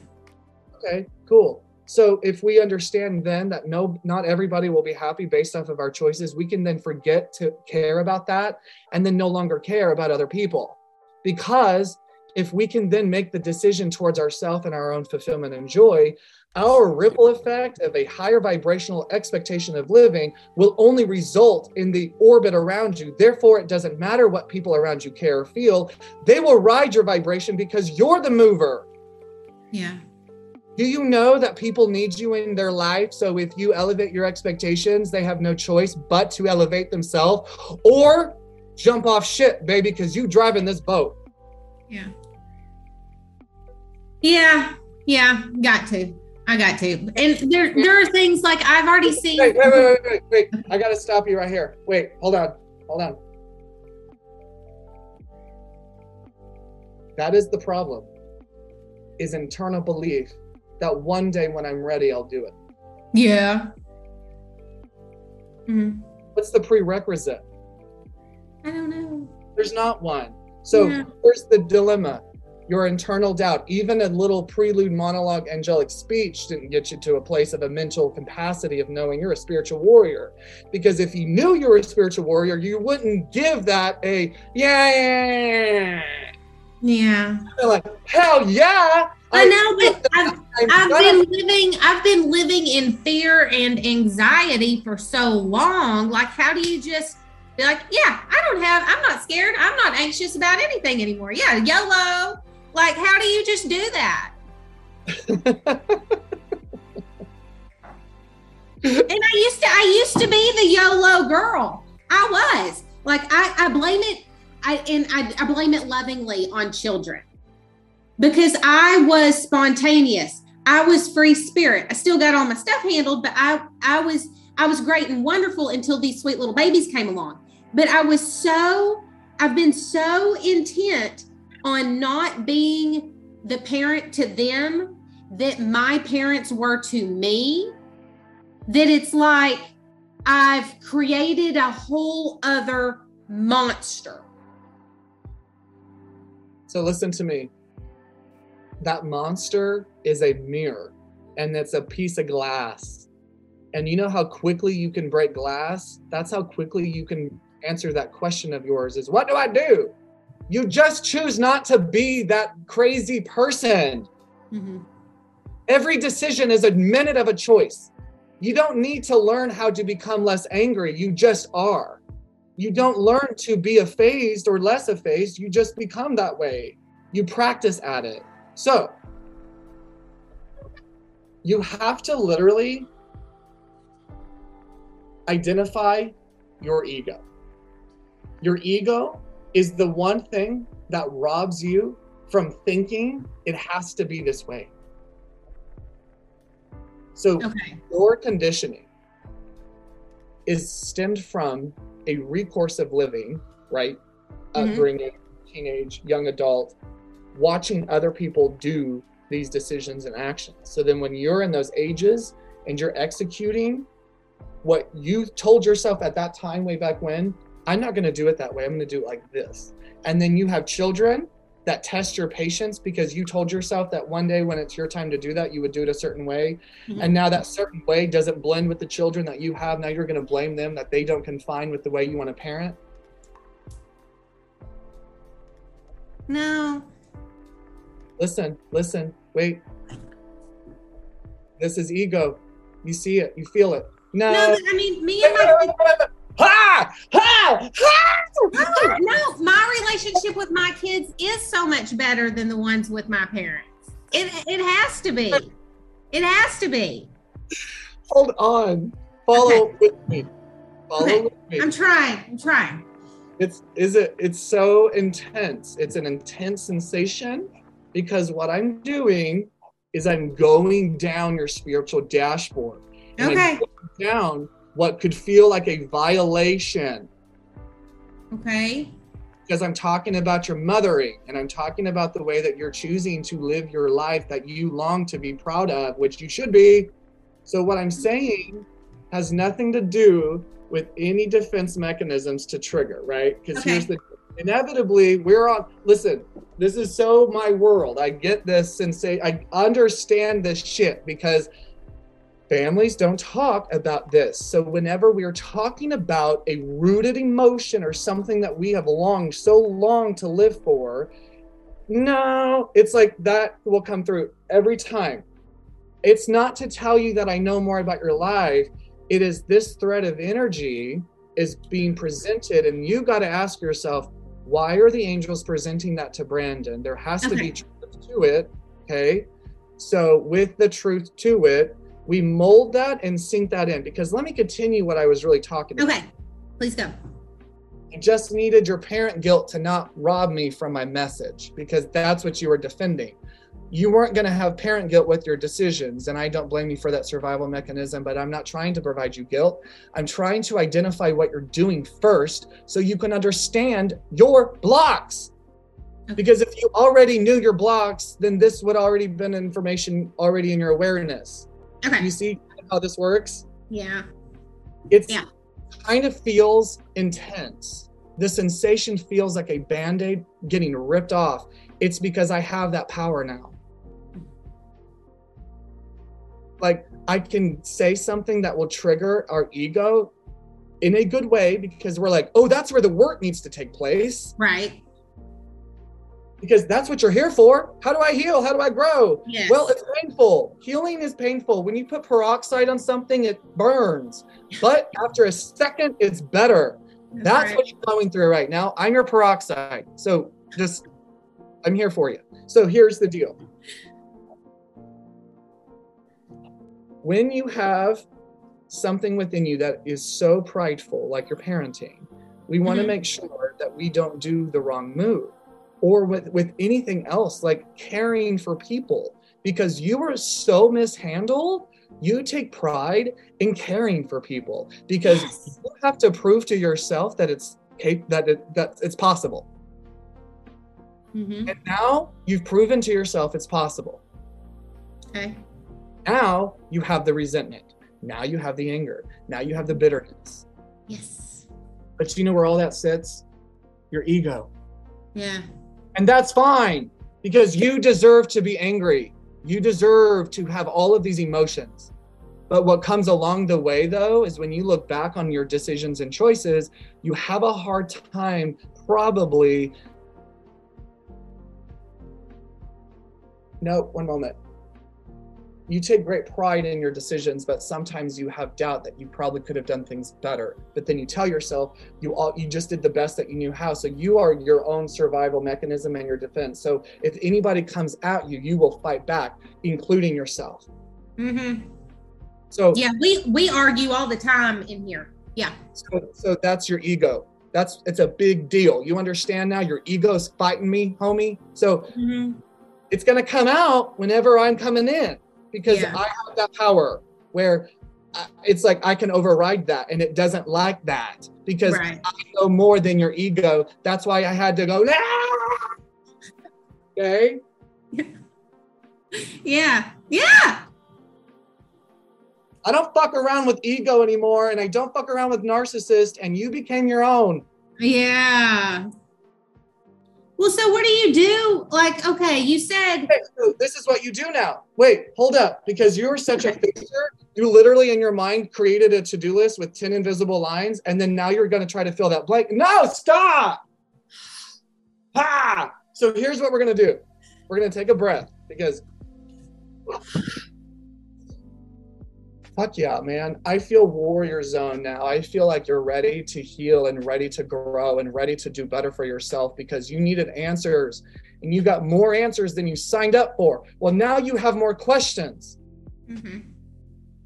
Okay, cool. So if we understand then that no, not everybody will be happy based off of our choices, we can then forget to care about that and then no longer care about other people. Because if we can then make the decision towards ourself and our own fulfillment and joy, our ripple effect of a higher vibrational expectation of living will only result in the orbit around you. Therefore, it doesn't matter what people around you care or feel, they will ride your vibration because you're the mover. Yeah. Do you know that people need you in their life? So if you elevate your expectations, they have no choice but to elevate themselves or jump off ship, baby, because you driving this boat. Yeah. Yeah. Yeah. Got to. I got to. And there there are things like I've already seen. Wait, wait, wait, wait, wait, wait. I gotta stop you right here. Wait, hold on. Hold on. That is the problem. Is internal belief that one day when I'm ready, I'll do it. Yeah. Mm-hmm. What's the prerequisite? I don't know. There's not one. So Yeah. here's the dilemma your internal doubt. Even a little prelude monologue, angelic speech didn't get you to a place of a mental capacity of knowing you're a spiritual warrior. Because if you knew you were a spiritual warrior, you wouldn't give that a yeah, yeah, Yeah. yeah. like hell yeah. I know, but I've I've been living I've been living in fear and anxiety for so long. Like how do you just be like, yeah, I don't have I'm not scared. I'm not anxious about anything anymore. Yeah, YOLO. Like how do you just do that? And I used to I used to be the YOLO girl. I was. Like I, I blame it I and I, I blame it lovingly on children. Because I was spontaneous. I was free spirit. I still got all my stuff handled, but I I was I was great and wonderful until these sweet little babies came along. But I was so I've been so intent on not being the parent to them that my parents were to me that it's like I've created a whole other monster. So listen to me. That monster is a mirror and it's a piece of glass. And you know how quickly you can break glass? That's how quickly you can answer that question of yours is what do I do? You just choose not to be that crazy person. Mm-hmm. Every decision is a minute of a choice. You don't need to learn how to become less angry. You just are. You don't learn to be effaced or less effaced. You just become that way. You practice at it. So, you have to literally identify your ego. Your ego is the one thing that robs you from thinking it has to be this way. So, Okay. your conditioning is stemmed from a recourse of living, right? Mhm. Upbringing, teenage, young adult, watching other people do these decisions and actions. So then when you're in those ages and you're executing what you told yourself at that time, way back when, I'm not going to do it that way. I'm going to do it like this. And then you have children that test your patience because you told yourself that one day when it's your time to do that, you would do it a certain way. Mhm. And now that certain way doesn't blend with the children that you have. Now you're going to blame them that they don't confine with the way you want to parent. No. Listen, listen, wait. This is ego. You see it, you feel it. No. No, I mean, me and my Ha! Ha! Ha! no, my relationship with my kids is so much better than the ones with my parents. It it has to be. It has to be. Hold on. Follow with me. Follow Okay. with me. I'm trying. I'm trying. It's is it it's so intense. It's an intense sensation because what I'm doing is I'm going down your spiritual dashboard. Okay. down what could feel like a violation Okay. because I'm talking about your mothering and I'm talking about the way that you're choosing to live your life that you long to be proud of, which you should be. So, what I'm saying has nothing to do with any defense mechanisms to trigger, right? Because here's the inevitably we're on listen, this is so my world. I get this sensation, I understand this shit because families don't talk about this. So, whenever we are talking about a rooted emotion or something that we have longed so long to live for, no, it's like that will come through every time. It's not to tell you that I know more about your life. It is this thread of energy is being presented, and you got to ask yourself, why are the angels presenting that to Brandon? There has to be truth to it. Okay. So, with the truth to it, we mold that and sink that in because let me continue what I was really talking about. Okay, please go. I just needed your parent guilt to not rob me from my message because that's what you were defending. You weren't going to have parent guilt with your decisions, and I don't blame you for that survival mechanism, but I'm not trying to provide you guilt. I'm trying to identify what you're doing first so you can understand your blocks. Okay. Because if you already knew your blocks, then this would already been information already in your awareness. Okay. You see how this works? Yeah. It's yeah. kind of feels intense. The sensation feels like a band aid getting ripped off. It's because I have that power now. Like, I can say something that will trigger our ego in a good way because we're like, oh, that's where the work needs to take place. Right because that's what you're here for. How do I heal? How do I grow? Yes. Well, it's painful. Healing is painful. When you put peroxide on something, it burns. But after a second, it's better. That's, that's right. what you're going through right now. I'm your peroxide. So just, I'm here for you. So here's the deal. When you have something within you that is so prideful, like your parenting, we want to mm-hmm. make sure that we don't do the wrong move or with with anything else like caring for people because you were so mishandled you take pride in caring for people because yes. you have to prove to yourself that it's that it, that it's possible. Mm-hmm. and now you've proven to yourself it's possible. Okay. Now you have the resentment. Now you have the anger. Now you have the bitterness. Yes. But you know where all that sits? Your ego. Yeah and that's fine because you deserve to be angry. You deserve to have all of these emotions. But what comes along the way, though, is when you look back on your decisions and choices, you have a hard time probably. No, one moment you take great pride in your decisions but sometimes you have doubt that you probably could have done things better. But then you tell yourself you all you just did the best that you knew how. So you are your own survival mechanism and your defense. So if anybody comes at you you will fight back including yourself. Mm-hmm. so yeah we we argue all the time in here. Yeah. So, so that's your ego. That's it's a big deal. You understand now your ego's fighting me homie? So mm-hmm. it's going to come out whenever i'm coming in because yeah. I have that power where it's like I can override that and it doesn't like that because right. I know more than your ego. That's why I had to go, ah! okay? Yeah. Yeah. I don't fuck around with ego anymore and I don't fuck around with narcissist and you became your own. Yeah. Well, so what do you do? Like, okay, you said okay, so this is what you do now. Wait, hold up, because you're such a fixer. You literally in your mind created a to-do list with 10 invisible lines, and then now you're gonna try to fill that blank. No, stop. Ha! So here's what we're gonna do. We're gonna take a breath because fuck yeah, man. I feel warrior zone now. I feel like you're ready to heal and ready to grow and ready to do better for yourself because you needed answers and you got more answers than you signed up for. Well, now you have more questions. Mm-hmm.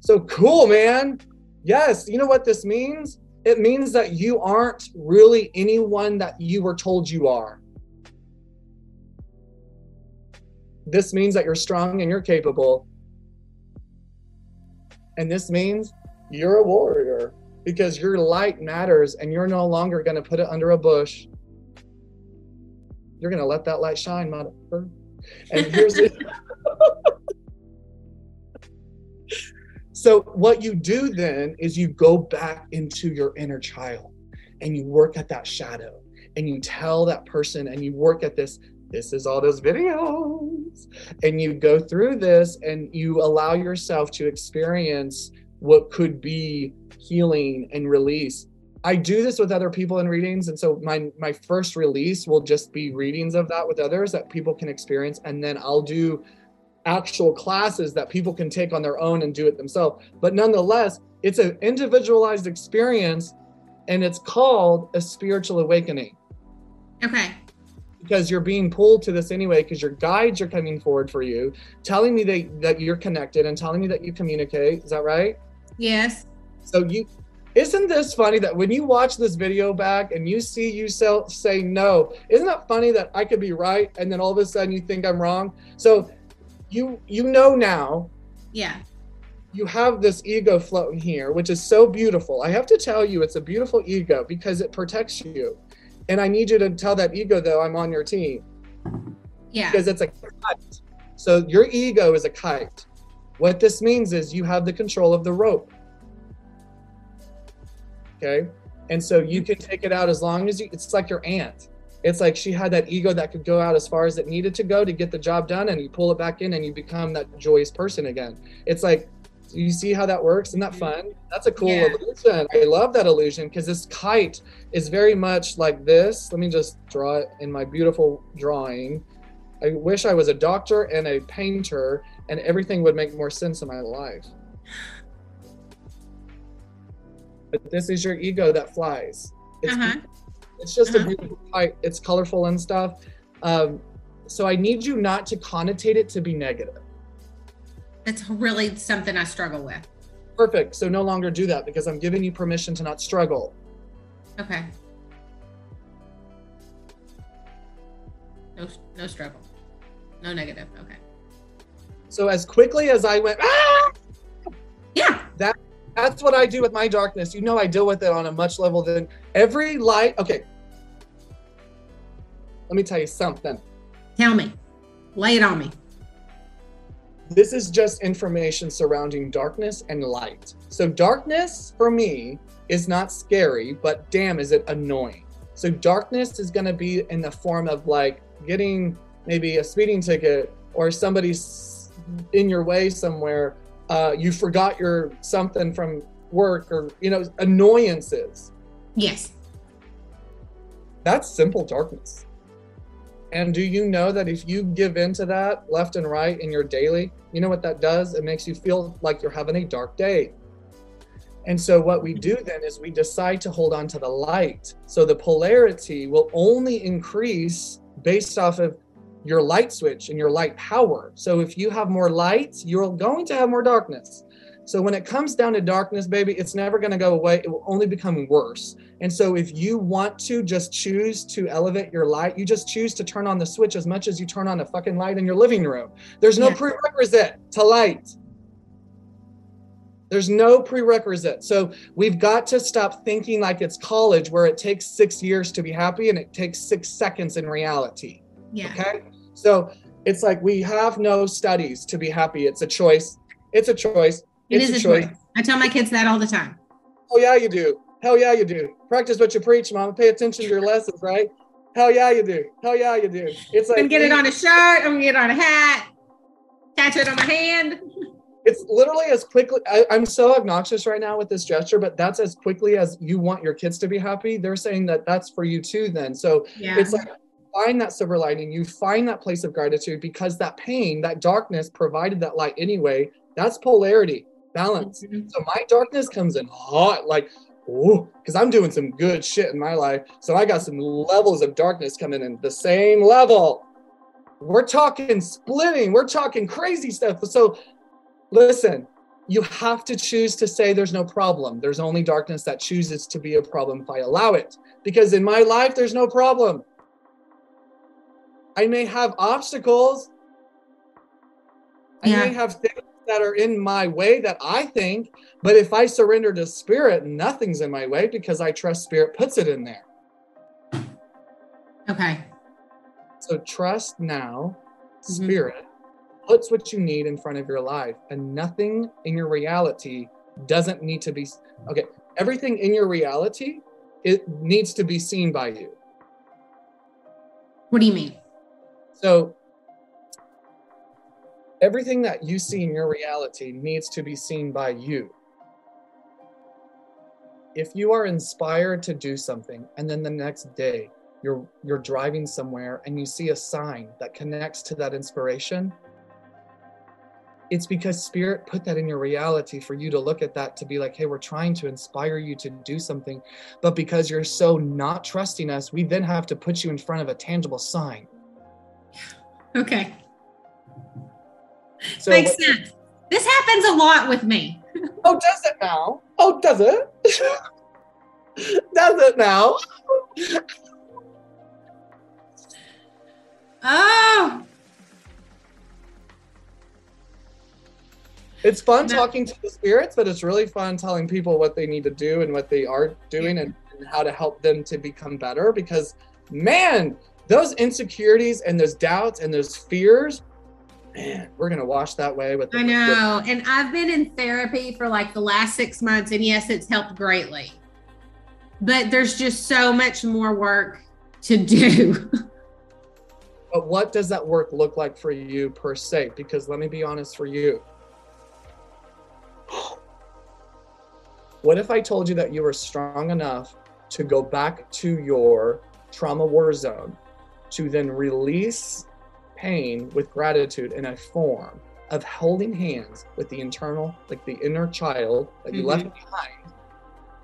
So cool, man. Yes. You know what this means? It means that you aren't really anyone that you were told you are. This means that you're strong and you're capable and this means you're a warrior because your light matters and you're no longer going to put it under a bush. You're going to let that light shine, motherfucker. And here's it. so, what you do then is you go back into your inner child and you work at that shadow and you tell that person and you work at this. This is all those videos. And you go through this and you allow yourself to experience what could be healing and release. I do this with other people in readings. And so my my first release will just be readings of that with others that people can experience. And then I'll do actual classes that people can take on their own and do it themselves. But nonetheless, it's an individualized experience and it's called a spiritual awakening. Okay. Because you're being pulled to this anyway, because your guides are coming forward for you, telling me that, that you're connected and telling me that you communicate. Is that right? Yes. So you isn't this funny that when you watch this video back and you see you say no, isn't that funny that I could be right and then all of a sudden you think I'm wrong? So you you know now. Yeah. You have this ego floating here, which is so beautiful. I have to tell you, it's a beautiful ego because it protects you. And I need you to tell that ego, though, I'm on your team. Yeah. Because it's a kite. So your ego is a kite. What this means is you have the control of the rope. Okay. And so you can take it out as long as you, it's like your aunt. It's like she had that ego that could go out as far as it needed to go to get the job done, and you pull it back in and you become that joyous person again. It's like, you see how that works? Isn't that fun? That's a cool yeah. illusion. I love that illusion because this kite is very much like this. Let me just draw it in my beautiful drawing. I wish I was a doctor and a painter, and everything would make more sense in my life. But this is your ego that flies. It's, uh-huh. it's just uh-huh. a beautiful kite. It's colorful and stuff. Um, so I need you not to connotate it to be negative. That's really something I struggle with. Perfect. So no longer do that because I'm giving you permission to not struggle. Okay. No, no struggle. No negative. Okay. So as quickly as I went, ah! yeah, that that's what I do with my darkness. You know, I deal with it on a much level than every light. Okay. Let me tell you something. Tell me. Lay it on me. This is just information surrounding darkness and light. So, darkness for me is not scary, but damn, is it annoying. So, darkness is going to be in the form of like getting maybe a speeding ticket or somebody's in your way somewhere uh, you forgot your something from work or you know annoyances yes that's simple darkness and do you know that if you give into that left and right in your daily you know what that does it makes you feel like you're having a dark day and so what we do then is we decide to hold on to the light so the polarity will only increase based off of your light switch and your light power. So if you have more light, you're going to have more darkness. So when it comes down to darkness, baby, it's never going to go away. It will only become worse. And so if you want to just choose to elevate your light, you just choose to turn on the switch as much as you turn on a fucking light in your living room. There's no prerequisite to light. There's no prerequisite. So we've got to stop thinking like it's college where it takes six years to be happy and it takes six seconds in reality. Yeah. Okay. So it's like we have no studies to be happy. It's a choice. It's a choice. It it's is a, choice. choice. I tell my kids that all the time. Oh yeah, you do. Hell yeah, you do. Practice what you preach, mom. Pay attention to your lessons, right? Hell yeah, you do. Hell yeah, you do. It's like I'm gonna get it on a shirt. I'm gonna get it on a hat. Catch it on my hand. It's literally as quickly. I, I'm so obnoxious right now with this gesture, but that's as quickly as you want your kids to be happy. They're saying that that's for you too. Then, so yeah. it's like find that silver lining, you find that place of gratitude because that pain, that darkness provided that light anyway. That's polarity, balance. Mm-hmm. So my darkness comes in hot, like, because I'm doing some good shit in my life. So I got some levels of darkness coming in the same level. We're talking splitting, we're talking crazy stuff. So listen, you have to choose to say there's no problem. There's only darkness that chooses to be a problem if I allow it. Because in my life, there's no problem. I may have obstacles. I may have things that are in my way that I think, but if I surrender to spirit, nothing's in my way because I trust spirit puts it in there. Okay. So trust now, mm-hmm. spirit puts what you need in front of your life, and nothing in your reality doesn't need to be okay. Everything in your reality it needs to be seen by you. What do you mean? So everything that you see in your reality needs to be seen by you. If you are inspired to do something and then the next day you're you're driving somewhere and you see a sign that connects to that inspiration, it's because spirit put that in your reality for you to look at that to be like hey we're trying to inspire you to do something but because you're so not trusting us we then have to put you in front of a tangible sign Okay. So Makes what- sense. This happens a lot with me. oh does it now oh does it does it now Oh, it's fun No. talking to the spirits but it's really fun telling people what they need to do and what they are doing and, and how to help them to become better because man those insecurities and those doubts and those fears man we're gonna wash that way with the I know. And I've been in therapy for like the last six months, and yes, it's helped greatly. But there's just so much more work to do. But what does that work look like for you per se? Because let me be honest for you. What if I told you that you were strong enough to go back to your trauma war zone to then release pain with gratitude in a form of holding hands with the internal, like the inner child that you left mm-hmm. behind,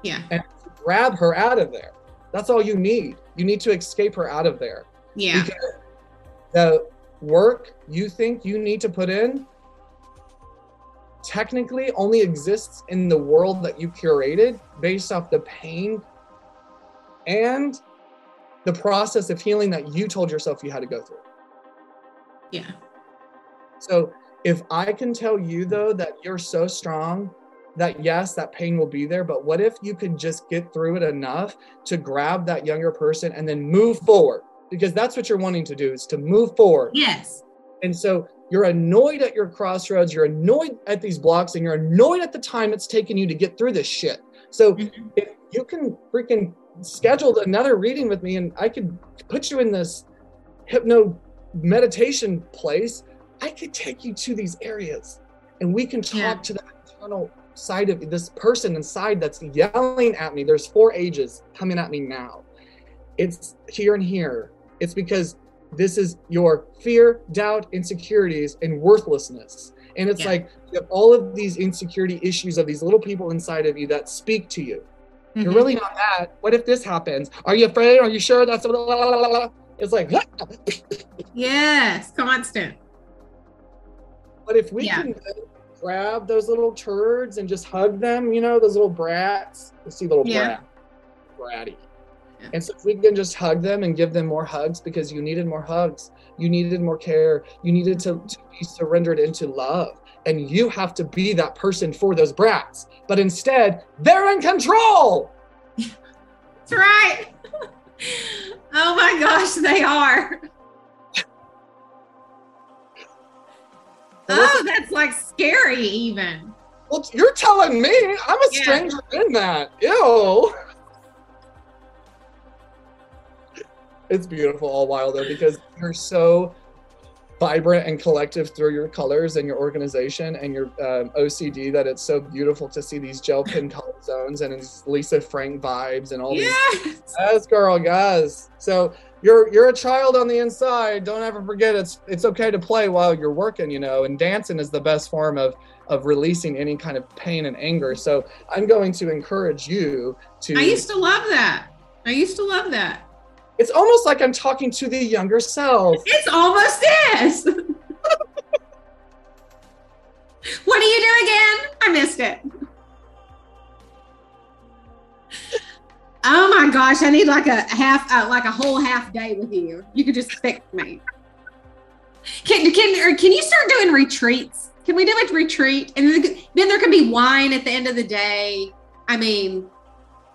yeah. And grab her out of there? That's all you need. You need to escape her out of there. Yeah. Because the work you think you need to put in technically only exists in the world that you curated based off the pain and the process of healing that you told yourself you had to go through. Yeah. So if I can tell you though that you're so strong that yes, that pain will be there, but what if you could just get through it enough to grab that younger person and then move forward? Because that's what you're wanting to do is to move forward. Yes. And so you're annoyed at your crossroads, you're annoyed at these blocks, and you're annoyed at the time it's taken you to get through this shit. So Mhm. if you can freaking schedule another reading with me and I could put you in this hypno meditation place, I could take you to these areas and we can talk Yeah. to that internal side of this person inside that's yelling at me. There's four ages coming at me now. It's here and here. It's because this is your fear, doubt, insecurities, and worthlessness. And it's Yeah. like you have all of these insecurity issues of these little people inside of you that speak to you. You're Mhm. really not that. What if this happens? Are you afraid? Are you sure? That's blah, blah, blah. It's like. Yes. Constant. But if we Yeah. can grab those little turds and just hug them, you know, those little brats. You see little Yeah. brat, bratty. Yeah. And so if we can just hug them and give them more hugs because you needed more hugs, you needed more care, you needed to, to be surrendered into love. And you have to be that person for those brats. But instead, they're in control. That's right. oh my gosh, they are. Oh, that's like scary, even. Well, you're telling me I'm a Yeah. stranger in that. Ew. It's beautiful all while though because you're so vibrant and collective through your colors and your organization and your um, OCD that it's so beautiful to see these gel pen color zones and these Lisa Frank vibes and all these. Yes. Yes, girl, guys. So you're you're a child on the inside. Don't ever forget it's it's okay to play while you're working, you know. And dancing is the best form of of releasing any kind of pain and anger. So I'm going to encourage you to. I used to love that. I used to love that. It's almost like I'm talking to the younger self. It's almost is. what do you do again? I missed it. Oh my gosh, I need like a half, uh, like a whole half day with you. You could just fix me. Can can or can you start doing retreats? Can we do a retreat and then, then there can be wine at the end of the day? I mean,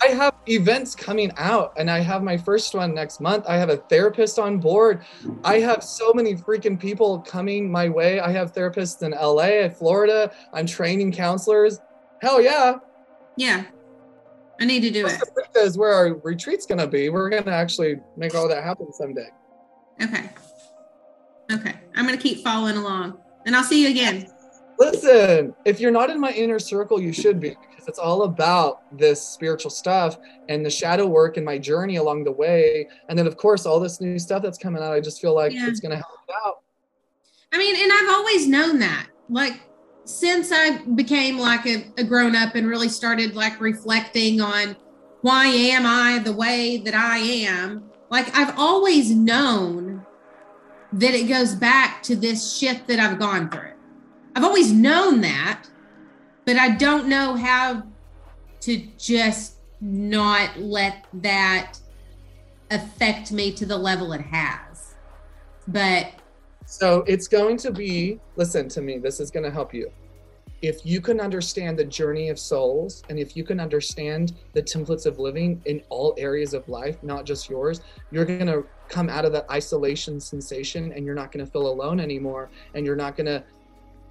I have events coming out and I have my first one next month. I have a therapist on board. I have so many freaking people coming my way. I have therapists in LA, Florida. I'm training counselors. Hell yeah. yeah, I need to do it. Rica is where our retreat's going to be. We're going to actually make all that happen someday. Okay. Okay. I'm going to keep following along. And I'll see you again. Listen, if you're not in my inner circle, you should be because it's all about this spiritual stuff and the shadow work and my journey along the way. And then, of course, all this new stuff that's coming out, I just feel like yeah. it's going to help out. I mean, and I've always known that. Like, since I became like a, a grown up and really started like reflecting on why am I the way that I am, like, I've always known that it goes back to this shit that I've gone through. I've always known that, but I don't know how to just not let that affect me to the level it has. But so it's going to be listen to me, this is going to help you. If you can understand the journey of souls and if you can understand the templates of living in all areas of life, not just yours, you're going to come out of that isolation sensation and you're not going to feel alone anymore and you're not going to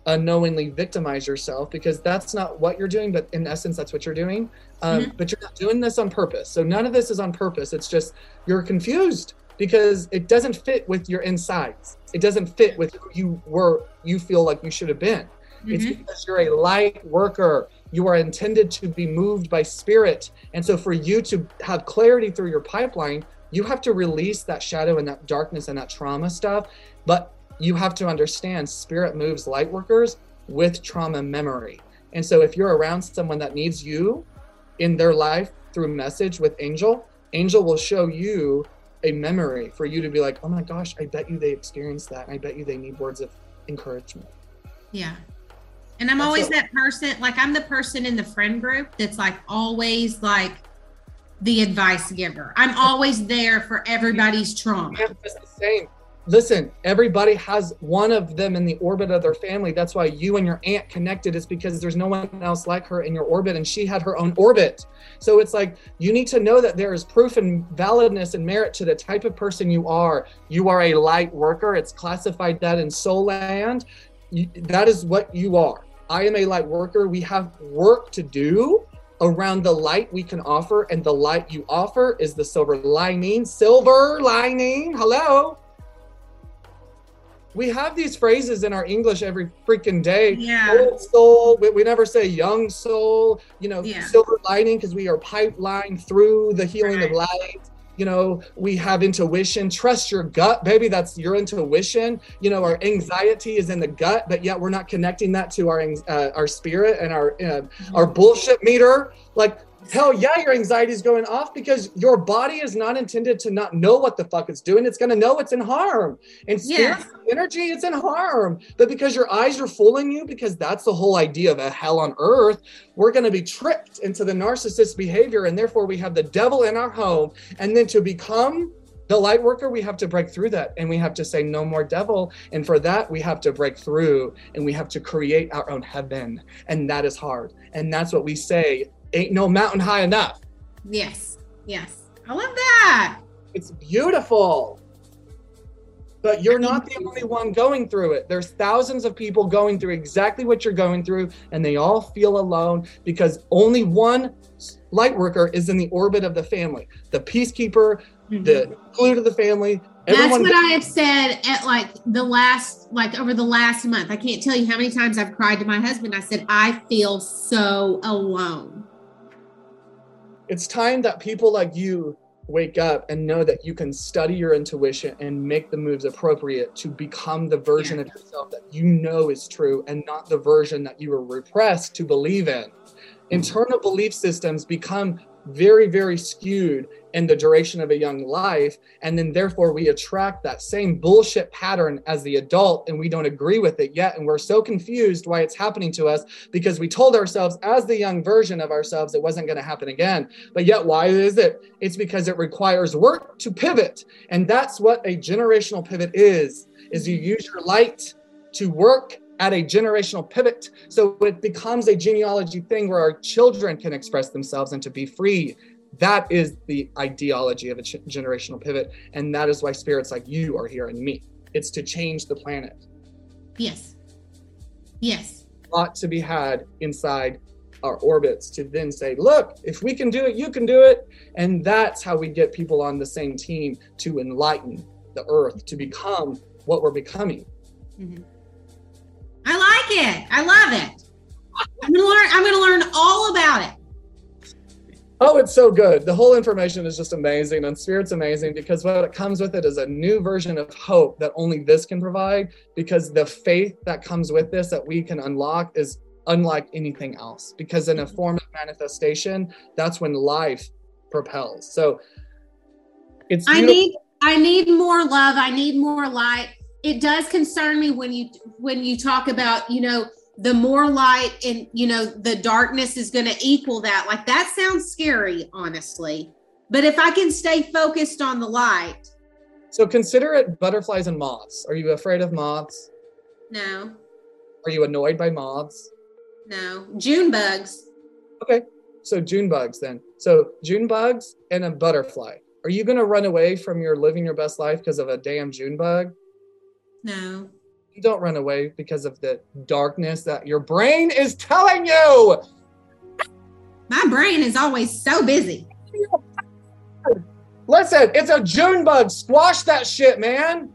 unknowingly victimize yourself because that's not what you're doing but in essence that's what you're doing. Um, mm-hmm. but you're not doing this on purpose. So none of this is on purpose. It's just you're confused because it doesn't fit with your insides. It doesn't fit with who you were you feel like you should have been. Mm-hmm. it's because you're a light worker. You are intended to be moved by spirit. And so for you to have clarity through your pipeline you have to release that shadow and that darkness and that trauma stuff. But you have to understand spirit moves light workers with trauma memory. And so if you're around someone that needs you in their life through message with Angel, Angel will show you a memory for you to be like, oh my gosh, I bet you they experienced that. I bet you they need words of encouragement. Yeah. And I'm that's always that person, like I'm the person in the friend group that's like always like the advice giver. I'm always there for everybody's trauma. Yeah, it's the same listen, everybody has one of them in the orbit of their family. That's why you and your aunt connected, is because there's no one else like her in your orbit, and she had her own orbit. So it's like you need to know that there is proof and validness and merit to the type of person you are. You are a light worker. It's classified that in soul land. that is what you are. I am a light worker. We have work to do around the light we can offer, and the light you offer is the silver lining. Silver lining. Hello we have these phrases in our English every freaking day. Yeah. Old soul. We, we never say young soul. You know, yeah. silver lining because we are pipeline through the healing right. of light. You know, we have intuition. Trust your gut, baby. That's your intuition. You know, our anxiety is in the gut, but yet we're not connecting that to our uh, our spirit and our uh, mm-hmm. our bullshit meter. Like hell yeah, your anxiety is going off because your body is not intended to not know what the fuck it's doing. It's going to know it's in harm. And spirit energy, it's in harm. But because your eyes are fooling you, because that's the whole idea of a hell on earth, we're going to be tricked into the narcissist behavior. And therefore, we have the devil in our home. And then to become the light worker, we have to break through that and we have to say, no more devil. And for that, we have to break through and we have to create our own heaven. And that is hard. And that's what we say ain't no mountain high enough. Yes. Yes. I love that. It's beautiful. But you're not the only one going through it. There's thousands of people going through exactly what you're going through, and they all feel alone because only one light worker is in the orbit of the family the peacekeeper, mm-hmm. the glue to the family. Everyone That's what I have said at like the last, like over the last month. I can't tell you how many times I've cried to my husband. I said, I feel so alone it's time that people like you wake up and know that you can study your intuition and make the moves appropriate to become the version of yourself that you know is true and not the version that you were repressed to believe in. Hmm. Internal belief systems become very, very skewed in the duration of a young life. And then therefore we attract that same bullshit pattern as the adult and we don't agree with it yet. And we're so confused why it's happening to us because we told ourselves as the young version of ourselves it wasn't going to happen again. But yet, why is it? It's because it requires work to pivot. And that's what a generational pivot is, is you use your light to work at a generational pivot. So it becomes a genealogy thing where our children can express themselves and to be free that is the ideology of a ch- generational pivot. And that is why spirits like you are here and me. It's to change the planet. Yes. Yes. A lot to be had inside our orbits to then say, look, if we can do it, you can do it. And that's how we get people on the same team to enlighten the earth, to become what we're becoming. Mm-hmm. Like it. I love it. I'm gonna learn. I'm gonna learn all about it. Oh, it's so good. The whole information is just amazing, and Spirit's amazing because what it comes with it is a new version of hope that only this can provide. Because the faith that comes with this that we can unlock is unlike anything else. Because in a form of manifestation, that's when life propels. So it's. I need. I need more love. I need more light. It does concern me when you when you talk about you know the more light and you know the darkness is going to equal that. Like that sounds scary, honestly. But if I can stay focused on the light, So consider it butterflies and moths. Are you afraid of moths? no, Are you annoyed by moths? no, June bugs. Okay. So June bugs then. So June bugs and a butterfly. Are you going to run away from your living your best life because of a damn June bug? No, You don't run away because of the darkness that your brain is telling you. my brain is always so busy. Listen, it's a June bug. Squash that shit, man.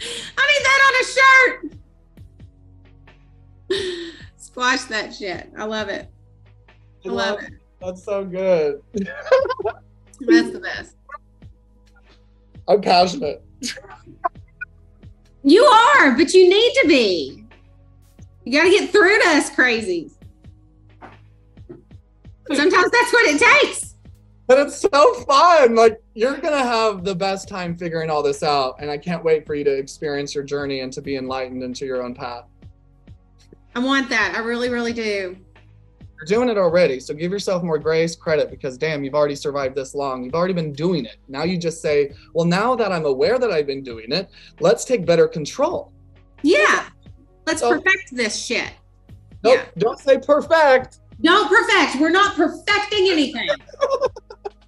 I need that on a shirt. Squash that shit. I love it. I love it. That's so good. That's the best. I'm passionate. You are, but you need to be. You got to get through to us crazies. Sometimes that's what it takes. But it's so fun. Like you're gonna have the best time figuring all this out, and I can't wait for you to experience your journey and to be enlightened into your own path. I want that. I really, really do. You're doing it already, so give yourself more grace, credit, because damn, you've already survived this long. You've already been doing it. Now you just say, well, now that I'm aware that I've been doing it, let's take better control. Yeah. Let's So- perfect this shit. Nope, Yeah. don't say perfect. Don't perfect. We're not perfecting anything.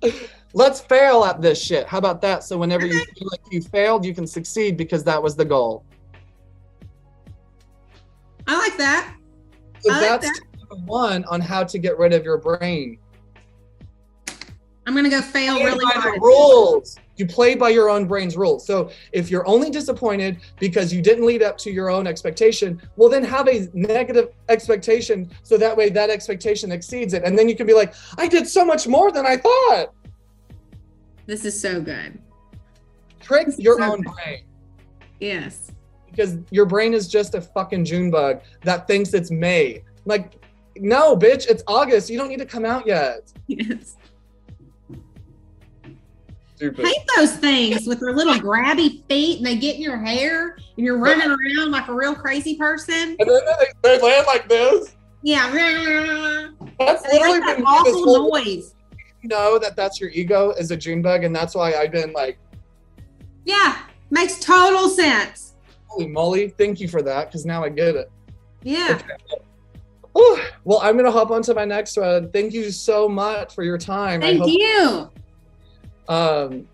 Let's fail at this shit. How about that? So whenever you feel like you failed, you can succeed because that was the goal. I like that. So I like that's that. One on how to get rid of your brain. I'm going to go fail Play really by the hard. rules. You play by your own brain's rules. So if you're only disappointed because you didn't lead up to your own expectation, well, then have a negative expectation so that way that expectation exceeds it. And then you can be like, I did so much more than I thought. This is so good. Trick your so own good. brain Yes. because your brain is just a fucking June bug that thinks it's May. Like, no, bitch, it's August. You don't need to come out yet. Yes. Stupid. hate those things with their little grabby feet and they get in your hair and you're running around like a real crazy person. And then they, they land like this. Yeah. That's They literally that been me this awful whole noise. you know that that's your ego is a June bug, and that's why I've been like, Yeah. Makes total sense. holy moly, thank you for that, because now I get it. Yeah. Whew. Well, I'm gonna hop on to my next one. Thank you so much for your time. Thank hope, you. Um,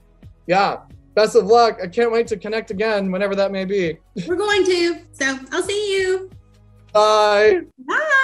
yeah, best of luck. I can't wait to connect again, whenever that may be. We're going to. So I'll see you. Bye. Bye.